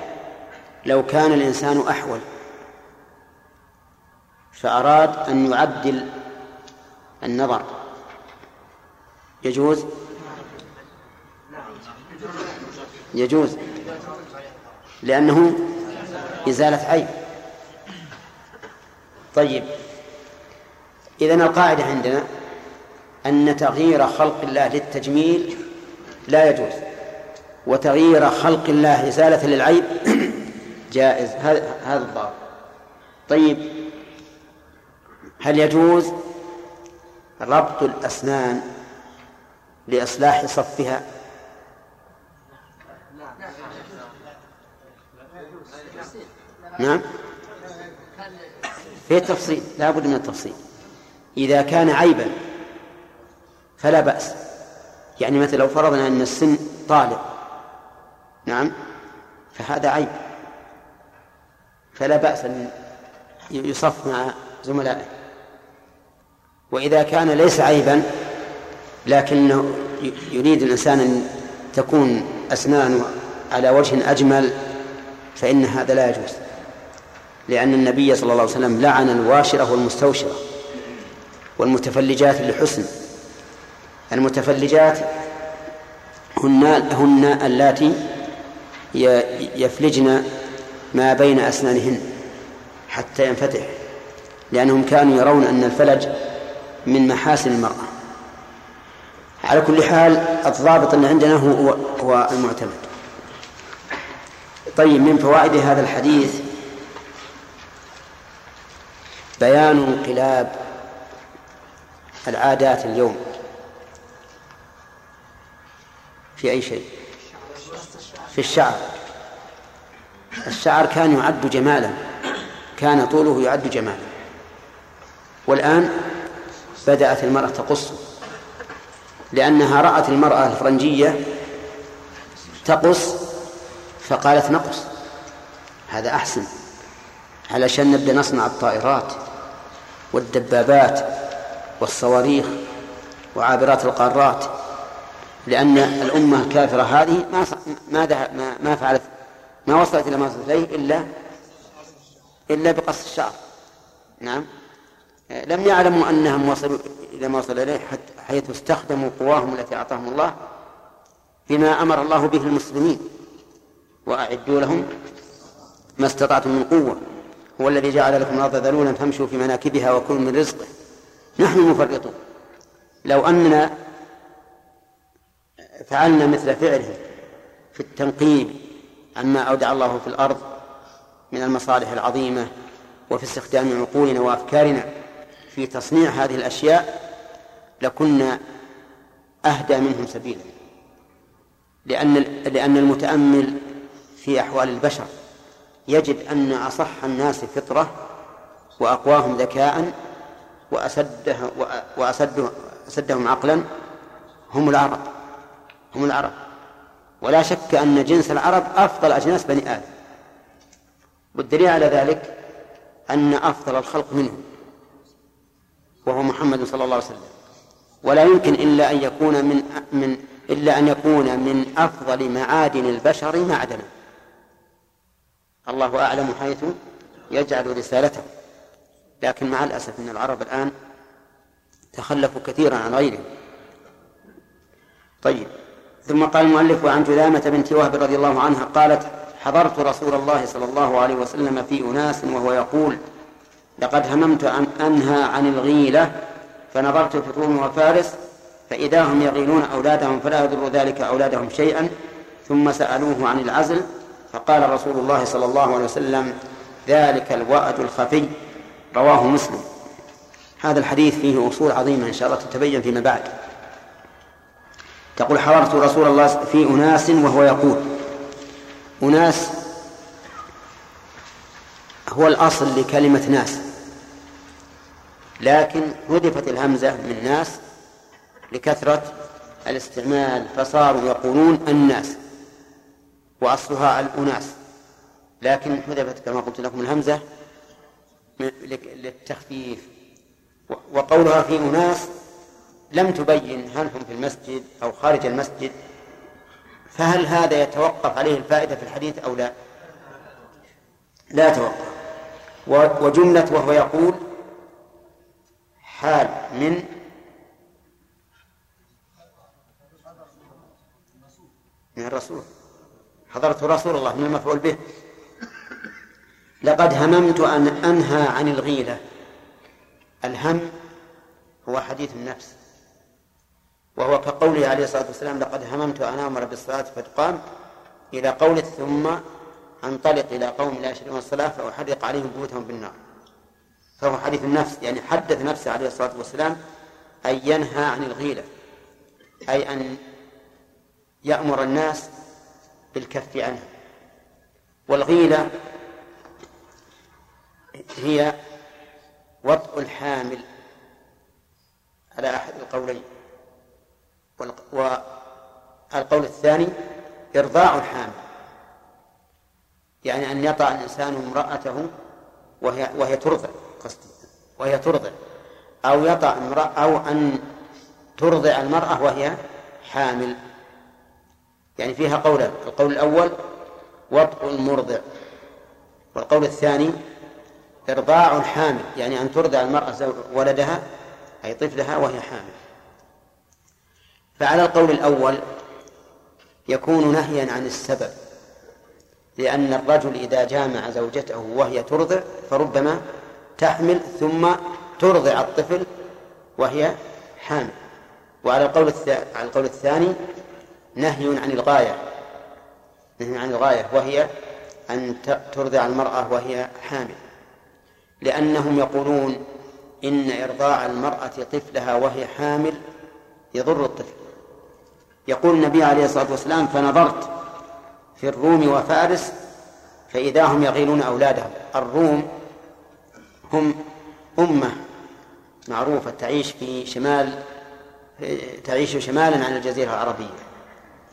لو كان الإنسان أحول فأراد أن يعدل النظر. يجوز؟ يجوز لأنه إزالة عيب طيب إذا القاعدة عندنا أن تغيير خلق الله للتجميل لا يجوز وتغيير خلق الله إزالة للعيب جائز. هذا هذا الضابط طيب هل يجوز ربط الأسنان لإصلاح صفها؟ نعم. في التفصيل لا بد من التفصيل. إذا كان عيبا فلا بأس. يعني مثلا لو فرضنا أن السن طالب نعم فهذا عيب. فلا بأس أن يصف مع زملائه. وإذا كان ليس عيبا لكنه يريد الإنسان أن تكون أسنانه على وجه أجمل فإن هذا لا يجوز. لأن النبي صلى الله عليه وسلم لعن الواشرة والمستوشرة والمتفلجات لحسن. المتفلجات هن هن اللاتي يفلجن ما بين أسنانهن حتى ينفتح لأنهم كانوا يرون أن الفلج من محاسن المرأة. على كل حال الضابط اللي عندنا هو هو المعتمد. طيب من فوائد هذا الحديث بيان انقلاب العادات اليوم في أي شيء؟ في الشعر. الشعر كان يعد جمالا كان طوله يعد جمالا. والآن بدأت المرأة تقص لأنها رأت المرأة الفرنجية تقص فقالت نقص. هذا أحسن علشان نبدأ نصنع الطائرات والدبابات والصواريخ وعابرات القارات لأن الأمة الكافرة هذه ما ما ما, فعلت ما وصلت إلى ما وصلت إليه إلا إلا بقص الشعر. نعم. لم يعلموا أنهم وصلوا إلى ما وصل إليه حيث استخدموا قواهم التي أعطاهم الله بما أمر الله به المسلمين وأعدوا لهم ما استطعتم من قوة. هو الذي جعل لكم الأرض ذلولا فامشوا في مناكبها وكلوا من رزقه. نحن المفرطون لو أننا فعلنا مثل فعلهم في التنقيب عما أودع الله في الأرض من المصالح العظيمة وفي استخدام عقولنا وأفكارنا في تصنيع هذه الأشياء لكنا أهدى منهم سبيلا. لأن لأن المتأمل في أحوال البشر. يجد أن أصح الناس فطرة وأقواهم ذكاء وأسده وأسده عقلا. هم العرب. هم العرب. ولا شك أن جنس العرب أفضل أجناس بني آدم. والدليل على ذلك أن أفضل الخلق منهم وهو محمد صلى الله عليه وسلم. ولا يمكن إلا أن يكون من من إلا أن يكون من أفضل معادن البشر معدنا الله أعلم حيث يجعل رسالته. لكن مع الأسف أن العرب الآن تخلفوا كثيرا عن غيرهم. طيب. ثم قال المؤلف وعن جذامة بنت وهب رضي الله عنها قالت حضرت رسول الله صلى الله عليه وسلم في أناس وهو يقول لقد هممت أن أنهى عن الغيلة فنظرت في روم وفارس فإذا هم يغيلون أولادهم فلا يضر ذلك أولادهم شيئا ثم سألوه عن العزل فقال رسول الله صلى الله عليه وسلم ذلك الوأد الخفي رواه مسلم. هذا الحديث فيه أصول عظيمة إن شاء الله تتبين فيما بعد. تقول حضرت رسول الله في أناس وهو يقول. أناس هو الأصل لكلمة ناس. لكن هدفت الهمزة من ناس لكثرة الاستعمال. فصاروا يقولون الناس وأصلها الأناس. لكن حذفت كما قلت لكم الهمزة للتخفيف. وقولها في أناس لم تبين هل هم في المسجد أو خارج المسجد فهل هذا يتوقف عليه الفائدة في الحديث أو لا؟ لا توقف وجملة وهو يقول حال من من الرسول. حضرت رسول الله من المفعول به. لقد هممت أن أنهى عن الغيلة. الهم هو حديث النفس. وهو كقوله عليه الصلاة والسلام لقد هممت أن آمر بالصلاة فتقام إلى قوله ثم أنطلق إلى قوم لا يشركون الصلاة فأحرق عليهم بيوتهم بالنار. فهو حديث النفس يعني حدث نفسه عليه الصلاة والسلام أن ينهى عن الغيلة أي أن يأمر الناس بالكف عنها والغيلة هي وطء الحامل على أحد القولين. والقول الثاني إرضاع الحامل يعني أن يطع الإنسان امرأته وهي وهي ترضع قصدي وهي ترضع. أو يطع امرأة أو أن ترضع المرأة وهي حامل. يعني فيها قولان القول الأول وطء المرضع والقول الثاني إرضاع الحامل يعني أن ترضع المرأة ولدها أي طفلها وهي حامل. فعلى القول الأول يكون نهيا عن السبب لأن الرجل إذا جامع زوجته وهي ترضع فربما تحمل ثم ترضع الطفل وهي حامل. وعلى القول على القول الثاني نهي عن الغاية نهي عن الغاية وهي أن ترضع المرأة وهي حامل. لأنهم يقولون إن إرضاع المرأة طفلها وهي حامل يضر الطفل. يقول النبي عليه الصلاة والسلام فنظرت في الروم وفارس فإذا هم يغيلون أولادهم. الروم هم أمة معروفة تعيش في شمال تعيش شمالا عن الجزيرة العربية.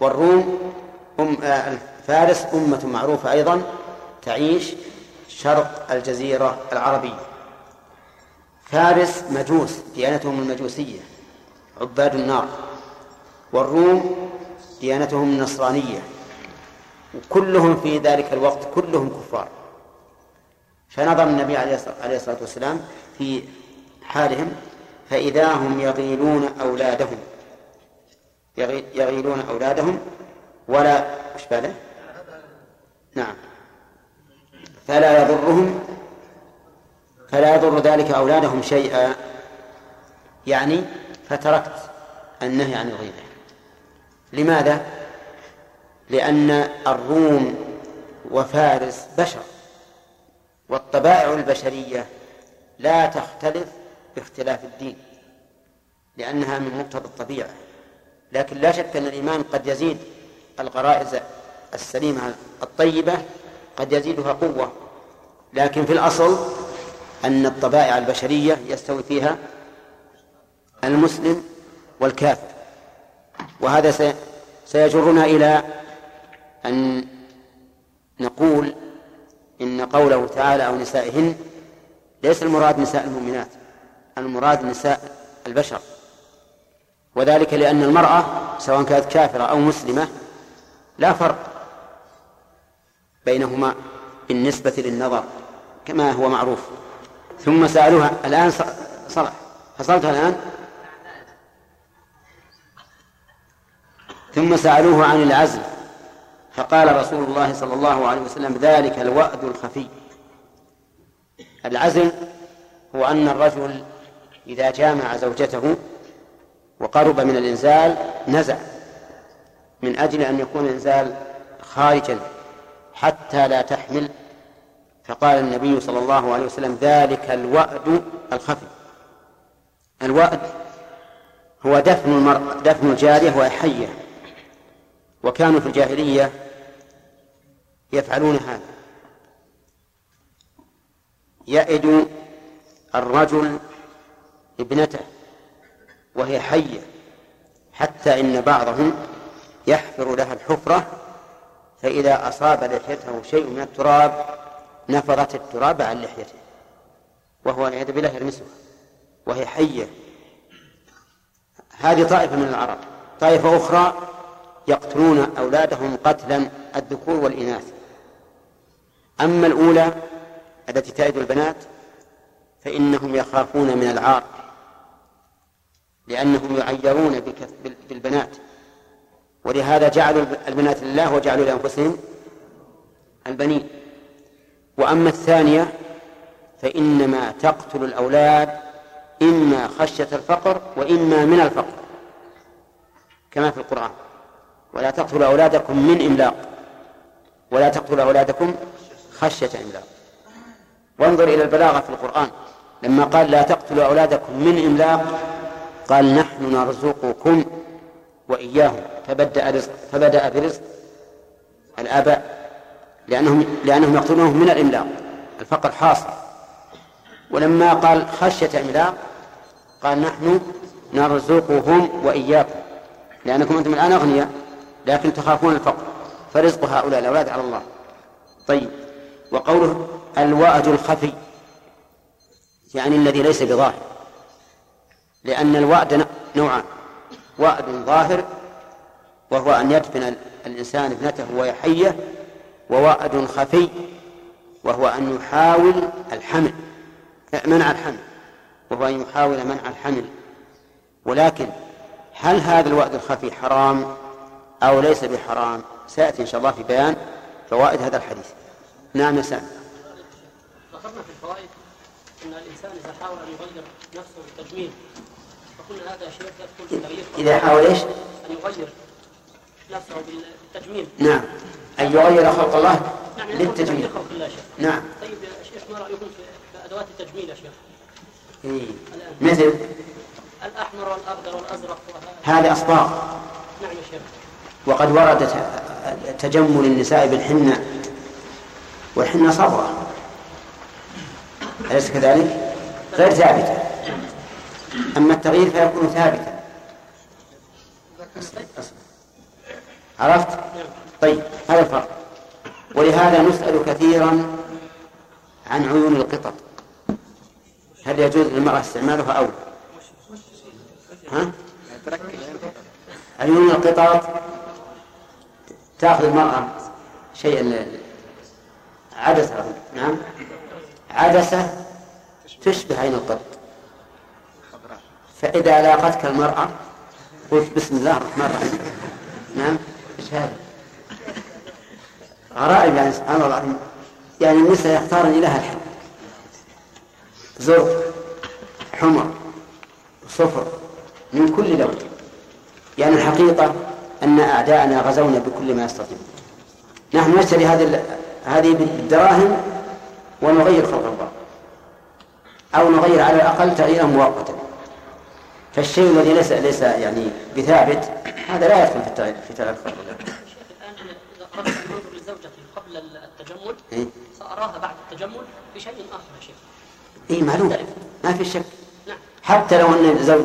والروم أم فارس أمة معروفة أيضا تعيش شرق الجزيرة العربية. فارس مجوس ديانتهم المجوسية عباد النار. والروم ديانتهم النصرانية وكلهم في ذلك الوقت كلهم كفار. فنظر النبي عليه الصلاة والسلام في حالهم فإذا هم يغيلون أولادهم يغيلون أولادهم ولا وش بعده؟ نعم. فلا يضرهم فلا يضر ذلك أولادهم شيئا. يعني فتركت النهي عن الغيبة لماذا؟ لأن الروم وفارس بشر والطبائع البشرية لا تختلف باختلاف الدين لأنها من مقتضى الطبيعة. لكن لا شك أن الإيمان قد يزيد الغرائز السليمة الطيبة قد يزيدها قوة. لكن في الأصل أن الطبائع البشرية يستوي فيها المسلم والكافر. وهذا سيجرنا إلى أن نقول إن قوله تعالى أو نسائهن ليس المراد نساء المؤمنات المراد نساء البشر. وذلك لأن المرأة سواء كانت كافرة أو مسلمة لا فرق بينهما بالنسبة للنظر كما هو معروف. ثم سألوها الآن صلح حصلتها الآن؟ ثم سألوه عن العزل فقال رسول الله صلى الله عليه وسلم ذلك الوأد الخفي. العزل هو أن الرجل إذا جامع زوجته وقرب من الإنزال نزع من أجل أن يكون الإنزال خارجا حتى لا تحمل. فقال النبي صلى الله عليه وسلم ذلك الوأد الخفي. الوأد هو دفن المرأة دفن الجارية وهي حية. وكانوا في الجاهلية يفعلون هذا. يئد الرجل ابنته وهي حية حتى إن بعضهم يحفر لها الحفرة فإذا أصاب لحيته شيء من التراب نفضت التراب عن لحيته وهو والعياذ بالله يرمسها وهي حية. هذه طائفة من العرب. طائفة أخرى يقتلون أولادهم قتلا الذكور والإناث. أما الأولى التي تلد البنات فإنهم يخافون من العار لأنهم يعيرون بالبنات. ولهذا جعلوا البنات لله وجعلوا لأنفسهم البنين. وأما الثانية فإنما تقتل الأولاد إما خشية الفقر وإما من الفقر كما في القرآن. ولا تقتلوا أولادكم من إملاق. ولا تقتلوا أولادكم خشية إملاق. وانظر إلى البلاغة في القرآن. لما قال لا تقتلوا أولادكم من إملاق قال نحن نرزقكم وإياهم. فبدأ رزق فبدأ برزق الآباء لأنهم لأنهم يقتلونهم من الإملاق الفقر حاصل ولما قال خشية إملاق قال نحن نرزقهم وإياكم. لأنكم أنتم الآن أغنياء. لكن تخافون الفقر فرزق هؤلاء الأولاد على الله. طيب وقوله الوأد الخفي يعني الذي ليس بظاهر لأن الوعد نوعان وعد ظاهر وهو أن يدفن الإنسان ابنته وهي حية ووعد خفي وهو أن يحاول الحمل منع الحمل وهو أن يحاول منع الحمل. ولكن هل هذا الوعد الخفي حرام؟ أو ليس بحرام. سيأتي إن شاء الله في بيان فوائد هذا الحديث. نعم يا سامي. ذكرنا في الفوائد أن الإنسان إذا حاول أن يغير نفسه بالتجميل فقلنا هذا شيء يدخل في إذا حاول إيش؟ أن يغير نفسه بالتجميل نعم. أن يغير خلق الله نعم في للتجميل تغيير خلق الله يا شيخ نعم. طيب يا شيخ ما رأيكم في أدوات التجميل يا شيخ؟ إيه. مثل؟ الأحمر والأخضر والأزرق وهذا. هذه أصباغ. نعم يا شيخ. وقد ورد تجمل النساء بالحنة والحنة صبغة أليس كذلك؟ غير ثابتة أما التغيير فيكون ثابتا عرفت؟ طيب هذا الفرق ولهذا نسأل كثيرا عن عيون القطط هل يجوز للمرأة استعمالها أو؟ ها؟ عيون القطط تأخذ المرأة شيئا عدسة نعم. عدسة تشبه عين القط. فإذا لاقتك المرأة قلت بسم الله الرحمن الرحيم. نعم. إيش هذا؟ غرائب يعني سبحان الله العظيم. يعني النساء يختارن إله الحق زرق حمر صفر من كل لون. يعني الحقيقة أن أعداءنا غزونا بكل ما يستطيعون نحن نشتري هذه هذه بالدراهم ونغير خلق الله أو نغير على الأقل تغييرا مؤقتا. فالشيء الذي ليس ليس يعني بثابت هذا لا يدخل في التغيير في تغيير خلق الله الآن أن أنظر لزوجتي قبل التجمل إيه؟ سأراها بعد التجمل بشيء آخر يا شيخ. اي معلوم. ما في شك. نعم. حتى لو أن الزوج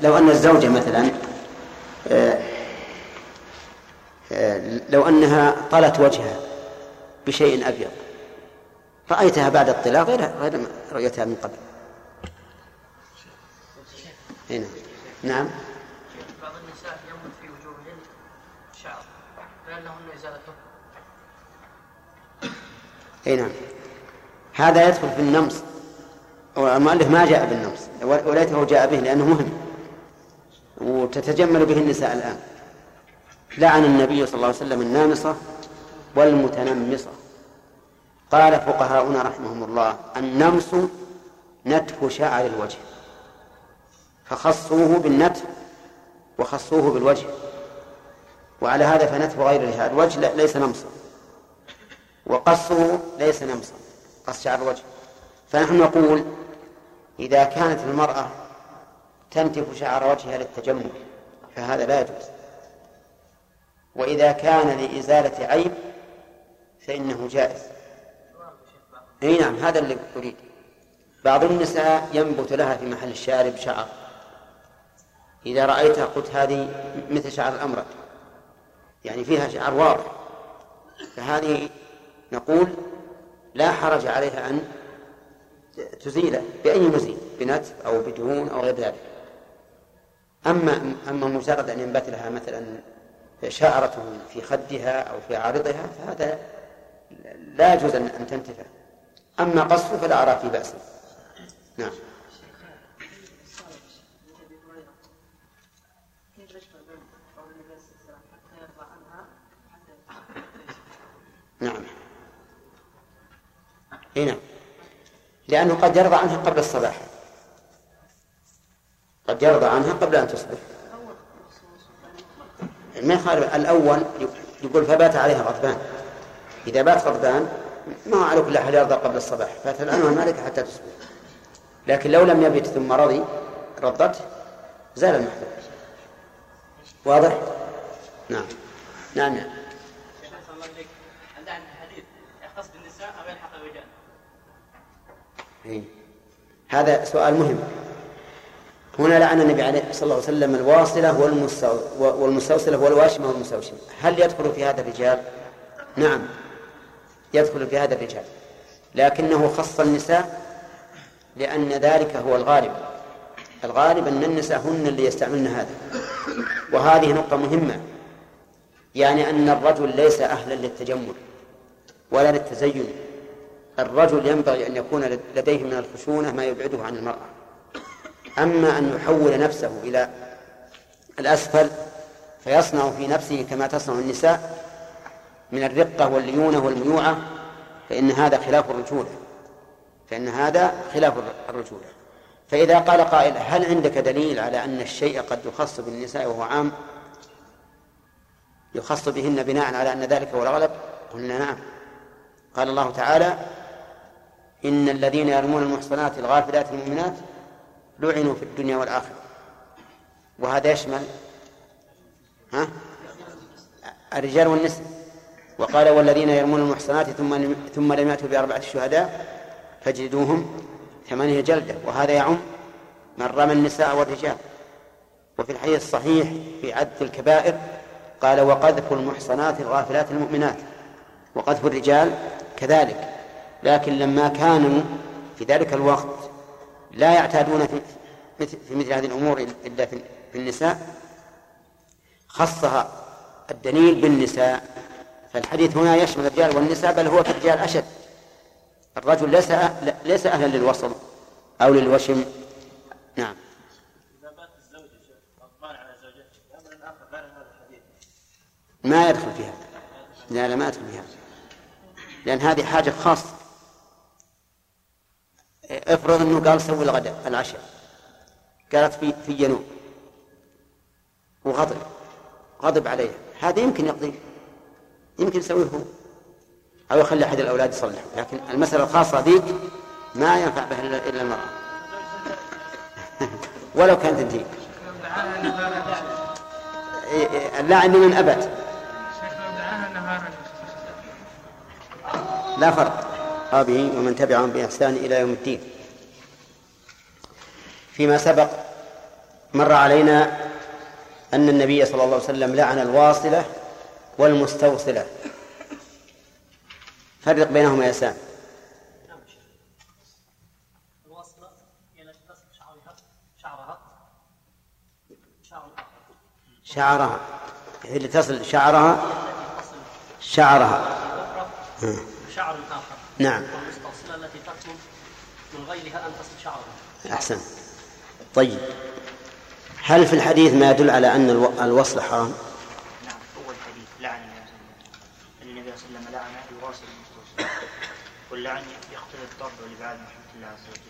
لو أن الزوجة مثلا آه، لو أنها طلت وجهها بشيء أبيض. رأيتها بعد الطلاق غير غير رؤيتها من قبل. هنا نعم. بعض النساء ينبت في وجوههن شعر فهل لهن إزالته؟ اي نعم. هذا يدخل في النمص. والمؤلف ما جاء بالنمص. وليته جاء به لأنه مهم. وتتجمل به النساء الآن. لعن النبي صلى الله عليه وسلم النامصة والمتنمصة. قال فقهاؤنا رحمهم الله النمص نتف شعر الوجه فخصوه بالنتف وخصوه بالوجه وعلى هذا فنتف غير الوجه ليس نمصا وقصه ليس نمصا قص شعر الوجه. فنحن نقول إذا كانت المرأة تنتف شعر وجهها للتجمل فهذا لا يجوز. وإذا كان لإزالة عيب فإنه جائز. أي نعم هذا اللي أريد. بعض النساء ينبت لها في محل الشارب شعر. إذا رأيتها قلت هذه مثل شعر الأمرد يعني فيها شعر واضح. فهذه نقول لا حرج عليها أن تزيله بأي مزيل بنتف أو بدهون أو غير ذلك. أما أما مجرد أن ينبت لها مثلا شعرة في خدها أو في عارضها فهذا لا يجوز أن تنتفع. أما قصه فلا أرى فيه بأسا نعم. نعم. إي نعم. لأنه قد يرضى عنها قبل الصباح. قد يرضى عنها قبل أن تصبح. ما يخالف الأول يقول فبات عليها غضبان. إذا بات غضبان ما على كل حال يرضى قبل الصباح. فتلعنها مالك حتى تصبح لكن لو لم يبت ثم رضي ردته زال المحذور. واضح؟ نعم. نعم. نعم. هذا سؤال مهم. هنا لعن النبي عليه صلى الله عليه وسلم الواصلة والمستوصلة والواشمة والمستوشمة. هل يدخل في هذا الرجال؟ نعم. يدخل في هذا الرجال. لكنه خص النساء لأن ذلك هو الغالب. الغالب أن النساء هن اللي يستعملن هذا. وهذه نقطة مهمة. يعني أن الرجل ليس أهلا للتجمل ولا للتزين. الرجل ينبغي أن يكون لديه من الخشونة ما يبعده عن المرأة. أما أن يحول نفسه إلى الأسفل فيصنع في نفسه كما تصنع النساء من الرقة والليونة والميوعة فإن هذا خلاف الرجولة. فإن هذا خلاف الرجولة. فإذا قال قائل هل عندك دليل على أن الشيء قد يخص بالنساء وهو عام؟ يخص بهن بناء على أن ذلك هو الأغلب قلنا نعم. قال الله تعالى إن الذين يرمون المحصنات الغافلات المؤمنات لعنوا في الدنيا والآخرة. وهذا يشمل ها؟ الرجال والنساء. وقال والذين يرمون المحصنات ثم ثم لم يأتوا بأربعة شهداء فاجلدوهم ثمانية جلدة. وهذا يعم من رمى النساء والرجال. وفي الحديث الصحيح في عد الكبائر قال وقذف المحصنات الغافلات المؤمنات. وقذف الرجال كذلك. لكن لما كانوا في ذلك الوقت لا يعتادون في في مثل هذه الأمور إلا في النساء خصها الدليل بالنساء. فالحديث هنا يشمل الرجال والنساء بل هو في الرجال أشد. الرجل ليس ليس أهلا للوصل أو للوشم. نعم. ما يدخل فيها. لا لا ما يدخل فيها. لأن هذه حاجة خاصة. افرض انه قال سوي الغداء العشاء. قالت في في جنوب. وغضب. غضب عليها. هذا يمكن يقضي. يمكن يسويه هو. أو يخلي أحد الأولاد يصلح. لكن المسألة الخاصة ذيك ما ينفع بها إلا المرأة. ولو كانت ذيك اللعن لمن أبت لا فرق. أصحابه ومن تبعهم بإحسان إلى يوم الدين. فيما سبق مر علينا أن النبي صلى الله عليه وسلم لعن الواصلة والمستوصلة. فرق بينهما يا سام. شعرها. شعرها شعر شعرها هي اللي تصل شعرها. شعرها. شعر. نعم التي تطلب من غيرها أن تصل شعرها أحسن طيب هل في الحديث ما يدل على أن الو- الوصل حرام؟ نعم لعن النبي صلى الله عليه وسلم لعن واللعن يقتضي الطرد والابعاد من الله عز وجل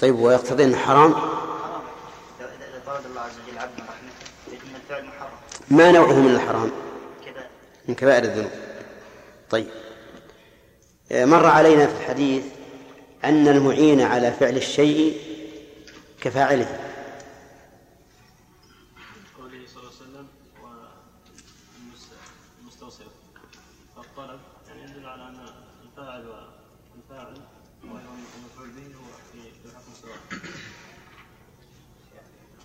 طيب ويقتضي أنه حرام؟ حرام إذا طرد الله عز وجل فان الفعل محرم ما نوعه من الحرام؟ كذا من كبائر الذنوب طيب مر علينا في الحديث أن المعين على فعل الشيء كفاعله. قوله صلى الله عليه وسلم والمستوصل فالطلب يعني يدل على أن الفاعل والفاعل والمفعول به هو في الحكم سواء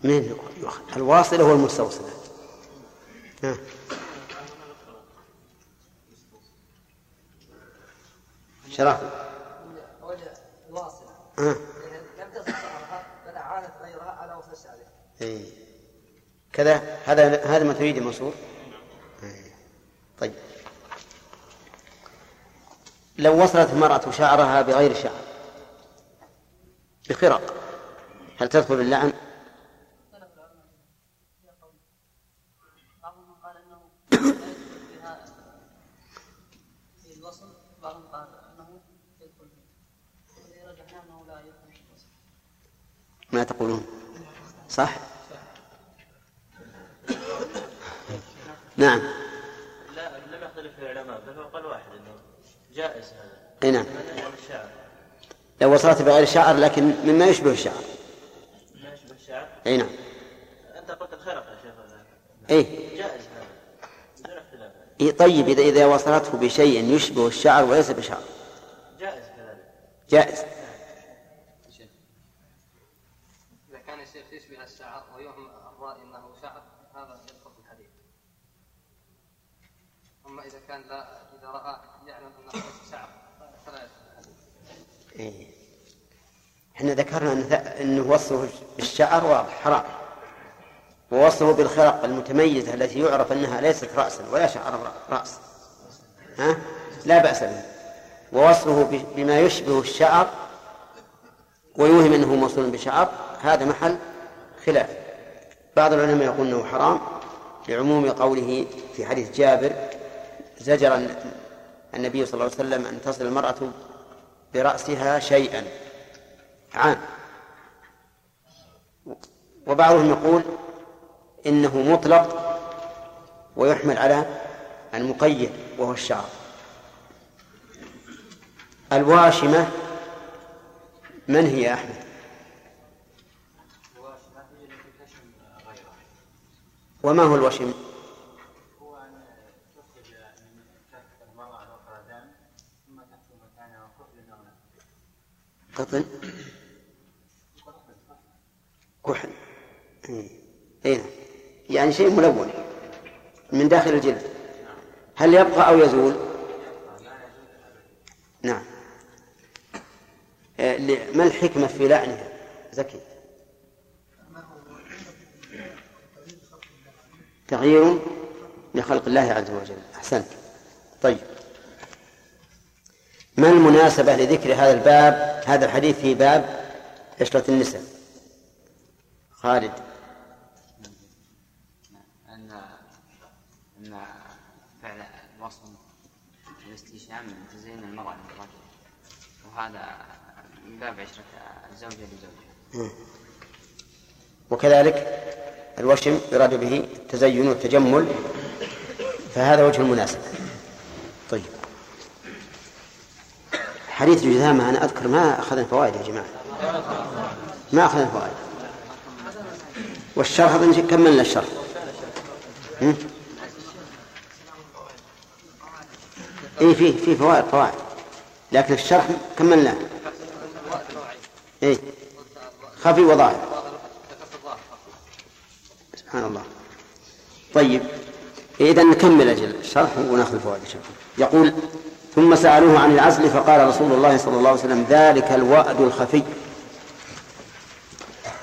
من الواصلة والمستوصلة ها. شرف وجه الواصلة ها. لم تصل شعرها بل أعانت غيرها على وصل شعرها إيه. كذا هذا هذا ما تريد منصور إيه. طيب لو وصلت المرأة شعرها بغير شعر بخرق هل تدخل اللعن؟ بعضهم قال انه لا يدخل فيها في الوصل بعضهم قال انه يدخل فيه والذي رجحناه انه لا يدخل في الوصل ما تقولون؟ صح؟ نعم. لا لم يختلف العلماء بل هو قال واحد إنه جائز هذا. إي نعم. لو وصلت بغير شعر لكن مما يشبه الشعر. ما يشبه الشعر؟ إي نعم. أنت قلت الخرق يا شيخ. هذا إي. جائز هذا. إيه طيب إذا إذا وصلته بشيء يشبه الشعر وليس بشعر جائز كذلك. جائز إذا كان الشيخ يشبه الشعر ويوهم الرأي أنه شعر هذا يدخل في الحديث أما إذا كان لا إذا رأى يعلم ليس شعر فلا إيه. إحنا ذكرنا ث- انه وصفه بالشعر واضح حرام. ووصفه بالخرق المتميزة التي يعرف أنها ليست راسا ولا شعر رأس. ها؟ لا بأس به. ووصفه بما يشبه الشعر ويوهم أنه موصول بشعر هذا محل خلاف. بعض العلماء يقول إنه حرام لعموم قوله في حديث جابر زجر الن- النبي صلى الله عليه وسلم أن تصل المرأة برأسها شيئا عام. وبعضهم يقول إنه مطلق ويحمل على المقيد وهو الشعر. الواشمة من هي يا أحمد؟ وما هو الوشم هو أن تخرج من كف المرأة الأخرى دم ثم تحكم مكانها كحل أو نحو قطن كحل. إيه. إيه. يعني شيء ملون. من داخل الجلد. هل يبقى أو يزول؟ نعم. ل- ما الحكمة في لعنها زكي؟ تغيير لخلق الله عز وجل. أحسنت. طيب. ما المناسبة لذكر هذا الباب هذا الحديث في باب عشرة النساء؟ خالد. أن أن فعل الوصم والاستشهام من تزين المرأة للرجل. وهذا من باب عشرة الزوجة لزوجها. وكذلك الوشم يراد به التزين والتجمل فهذا وجه المناسبة طيب حديث جذامة أنا أذكر ما أخذنا فوائد يا جماعة. ما أخذنا فوائد. والشرح أظن كملنا الشرح؟ اي فيه فيه فوائد فوائد. لكن الشرح كملناه اي خفي وظاهر سبحان الله. طيب. إذا نكمل أجل الشرح ونأخذ الفوائد يقول ثم سألوه عن العزل فقال رسول الله صلى الله عليه وسلم ذلك الوأد الخفي.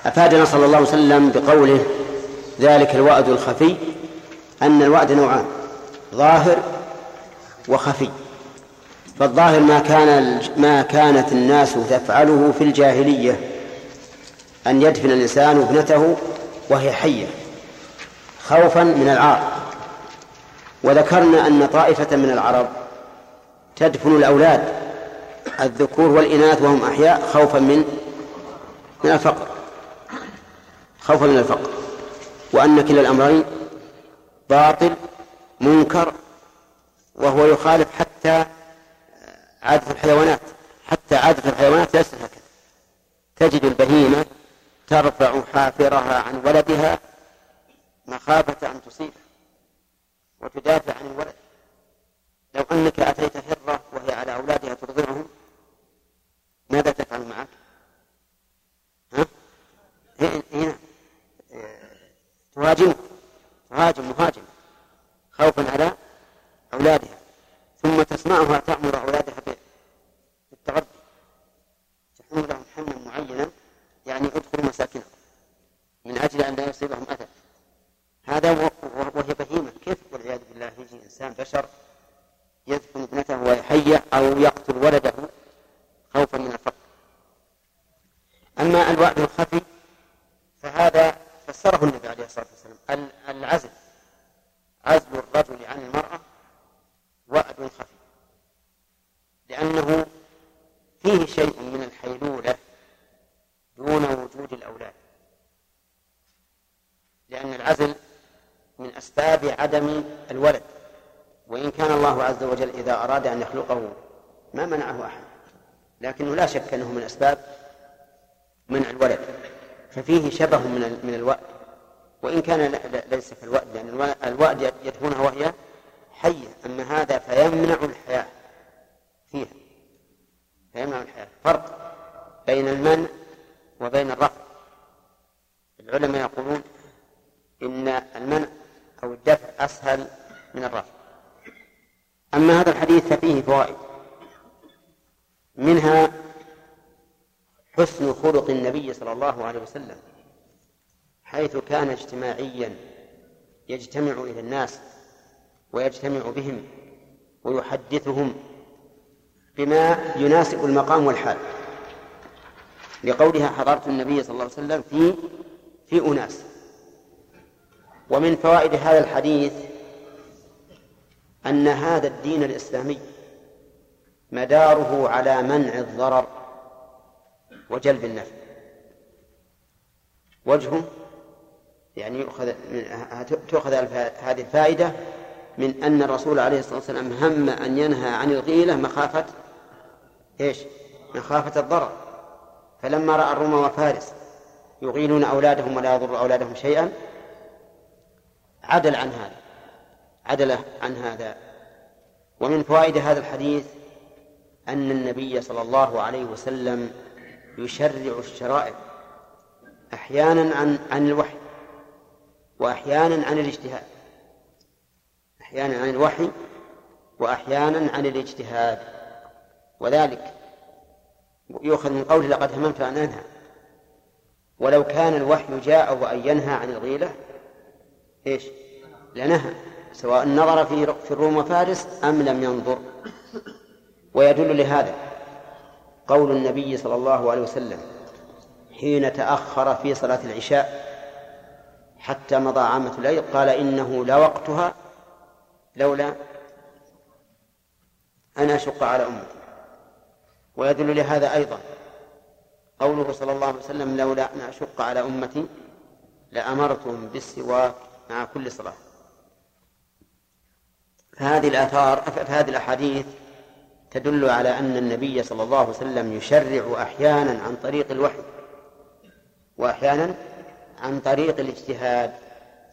أفادنا صلى الله عليه وسلم بقوله ذلك الوأد الخفي. أن الوأد نوعان ظاهر وخفي. فالظاهر ما كان ما كانت الناس تفعله في الجاهلية أن يدفن الإنسان ابنته وهي حية خوفا من العار. وذكرنا أن طائفة من العرب تدفن الأولاد. الذكور والإناث وهم أحياء خوفا من من الفقر. خوفا من الفقر. وأن كلا الأمرين باطل منكر وهو يخالف حتى عادة الحيوانات. حتى عادة الحيوانات ليست هكذا. تجد البهيمة ترفع حافرها عن ولدها مخافة أن تصيبه وتدافع عن الولد. لو أنك أتيت هرة وهي على أولادها ترضعهم ماذا تفعل معك؟ ها؟ هنا تهاجم تهاجم مهاجم. خوفا على أولادها. ثم تسمعها تأمر أولادها بالتغذي تحمل لهم حملا معينا يعني ادخلوا مساكنهم. من أجل أن لا يصيبهم أذى. هذا وهي بهيمة. كيف والعياذ بالله يجي إنسان بشر يدفن ابنته وهي حية أو يقتل ولده خوفا من الفقر. أما الوعد الخفي فهذا فسره النبي عليه الصلاة والسلام. العزل عزل الرجل عن المرأة وعد خفي. لأنه فيه شيء من الحيلولة دون وجود الأولاد. لأن العزل من أسباب لعدم الولد. وإن كان الله عز وجل إذا أراد أن يخلقه ما منعه أحد لكنه لا شك أنه من أسباب منع الولد ففيه شبه من من الوأد. وإن كان ليس كالوأد لأن الوأد يدفونها وهي حية أما هذا فيمنع الحياة فيها فيمنع الحياة. فرق بين المنع وبين الرفع. العلماء يقولون إن المنع أو الدفع أسهل من الرفع. أما هذا الحديث ففيه فوائد. منها حسن خلق النبي صلى الله عليه وسلم حيث كان اجتماعيا يجتمع إلى الناس ويجتمع بهم ويحدثهم بما يناسب المقام والحال. لقولها حضرت النبي صلى الله عليه وسلم في في أناس. ومن فوائد هذا الحديث أن هذا الدين الإسلامي مداره على منع الضرر وجلب النفع. وجهه يعني يؤخذ تؤخذ هذه الفائدة من أن الرسول عليه الصلاة والسلام هم أن ينهى عن الغيلة مخافة إيش؟ مخافة الضرر. فلما رأى الروم وفارس يغيلون أولادهم ولا يضر أولادهم شيئا عدل عن هذا. عدل عن هذا. ومن فوائد هذا الحديث أن النبي صلى الله عليه وسلم يشرع الشرائع أحيانا عن عن الوحي وأحيانا عن الاجتهاد. أحيانا عن الوحي وأحيانا عن الاجتهاد. وذلك يؤخذ من قوله لقد هممت أن أنهى. ولو كان الوحي جاء وأن ينهى عن الغيلة إيش؟ لنهى. سواء نظر في في الروم وفارس أم لم ينظر. ويدل لهذا قول النبي صلى الله عليه وسلم حين تأخر في صلاة العشاء حتى مضى عامة الليل قال إنه لوقتها لولا أن أشق على أمتي. ويدل لهذا أيضا قوله صلى الله عليه وسلم لولا أن أشق على أمتي لأمرتهم بالسواك مع كل صلاة. فهذه الآثار فهذه الأحاديث تدل على أن النبي صلى الله عليه وسلم يشرع أحيانا عن طريق الوحي وأحيانا عن طريق الاجتهاد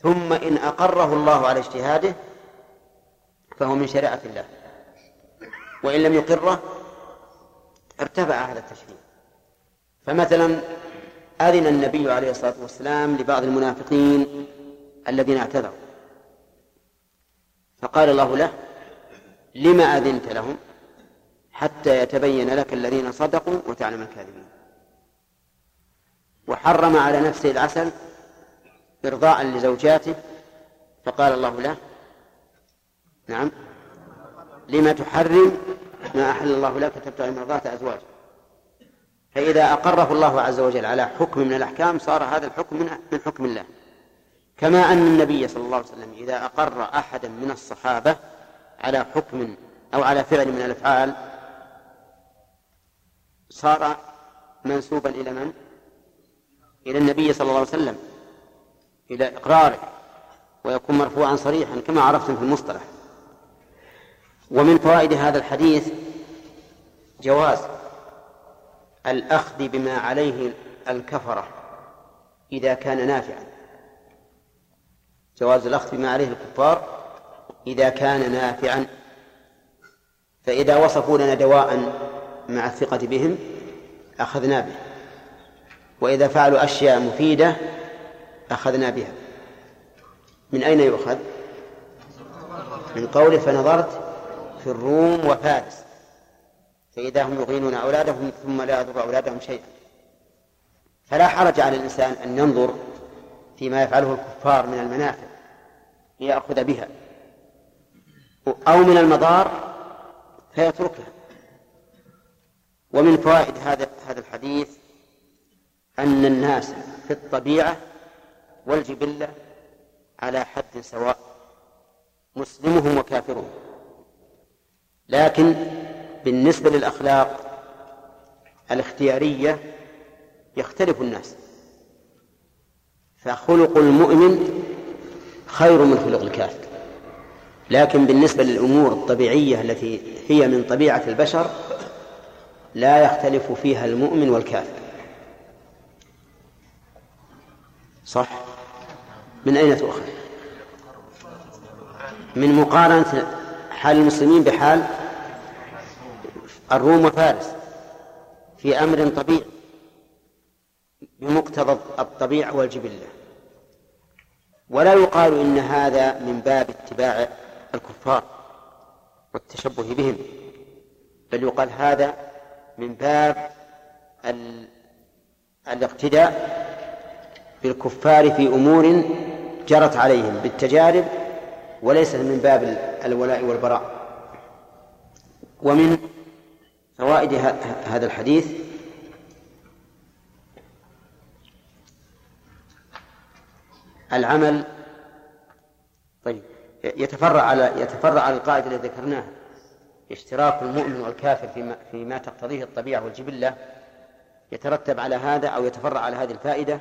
ثم إن أقره الله على اجتهاده فهو من شريعة الله وإن لم يقره ارتفع هذا التشريع. فمثلا أذن النبي عليه الصلاة والسلام لبعض المنافقين الذين اعتذروا. فقال الله له لما أذنت لهم حتى يتبين لك الذين صدقوا وتعلم الكاذبين. وحرم على نفسه العسل إرضاء لزوجاته فقال الله له نعم لما تحرم ما أحل الله لك تبتغي مرضات أزواجك. فإذا أقره الله عز وجل على حكم من الأحكام صار هذا الحكم من حكم الله. كما أن النبي صلى الله عليه وسلم إذا أقر أحدا من الصحابة على حكم أو على فعل من الأفعال صار منسوبا إلى من؟ إلى النبي صلى الله عليه وسلم إلى إقراره ويكون مرفوعا صريحا كما عرفتم في المصطلح ومن فوائد هذا الحديث جواز الأخذ بما عليه الكفرة إذا كان نافعا جواز الأخذ بما عليه الكفار إذا كان نافعا فإذا وصفوا لنا دواء مع الثقة بهم أخذنا به. وإذا فعلوا أشياء مفيدة أخذنا بها. من أين يؤخذ؟ من قوله فنظرت في الروم وفارس. فإذا هم يغينون أولادهم ثم لا يضر أولادهم شيئا. فلا حرج على الإنسان أن ينظر فيما يفعله الكفار من المنافع ليأخذ بها. أو من المضار فيتركها. ومن فوائد هذا هذا الحديث أن الناس في الطبيعة والجبلة على حد سواء مسلمهم وكافرهم. لكن بالنسبة للأخلاق الاختيارية يختلف الناس. فخلق المؤمن خير من خلق الكافر. لكن بالنسبة للأمور الطبيعية التي هي من طبيعة البشر لا يختلف فيها المؤمن والكافر. صح؟ من أين تؤخذ؟ من مقارنة حال المسلمين بحال الروم وفارس في أمر طبيعي. بمقتضى الطبيعة والجبلة. ولا يقال إن هذا من باب اتباع الكفار والتشبه بهم بل يقال هذا من باب ال... الاقتداء بالكفار في أمور جرت عليهم بالتجارب وليس من باب الولاء والبراء. ومن فوائد هذا الحديث العمل. طيب يتفرع على يتفرع على القاعدة التي ذكرناها. اشتراك المؤمن والكافر فيما, فيما تقتضيه الطبيعة والجبلة. يترتب على هذا أو يتفرع على هذه الفائدة.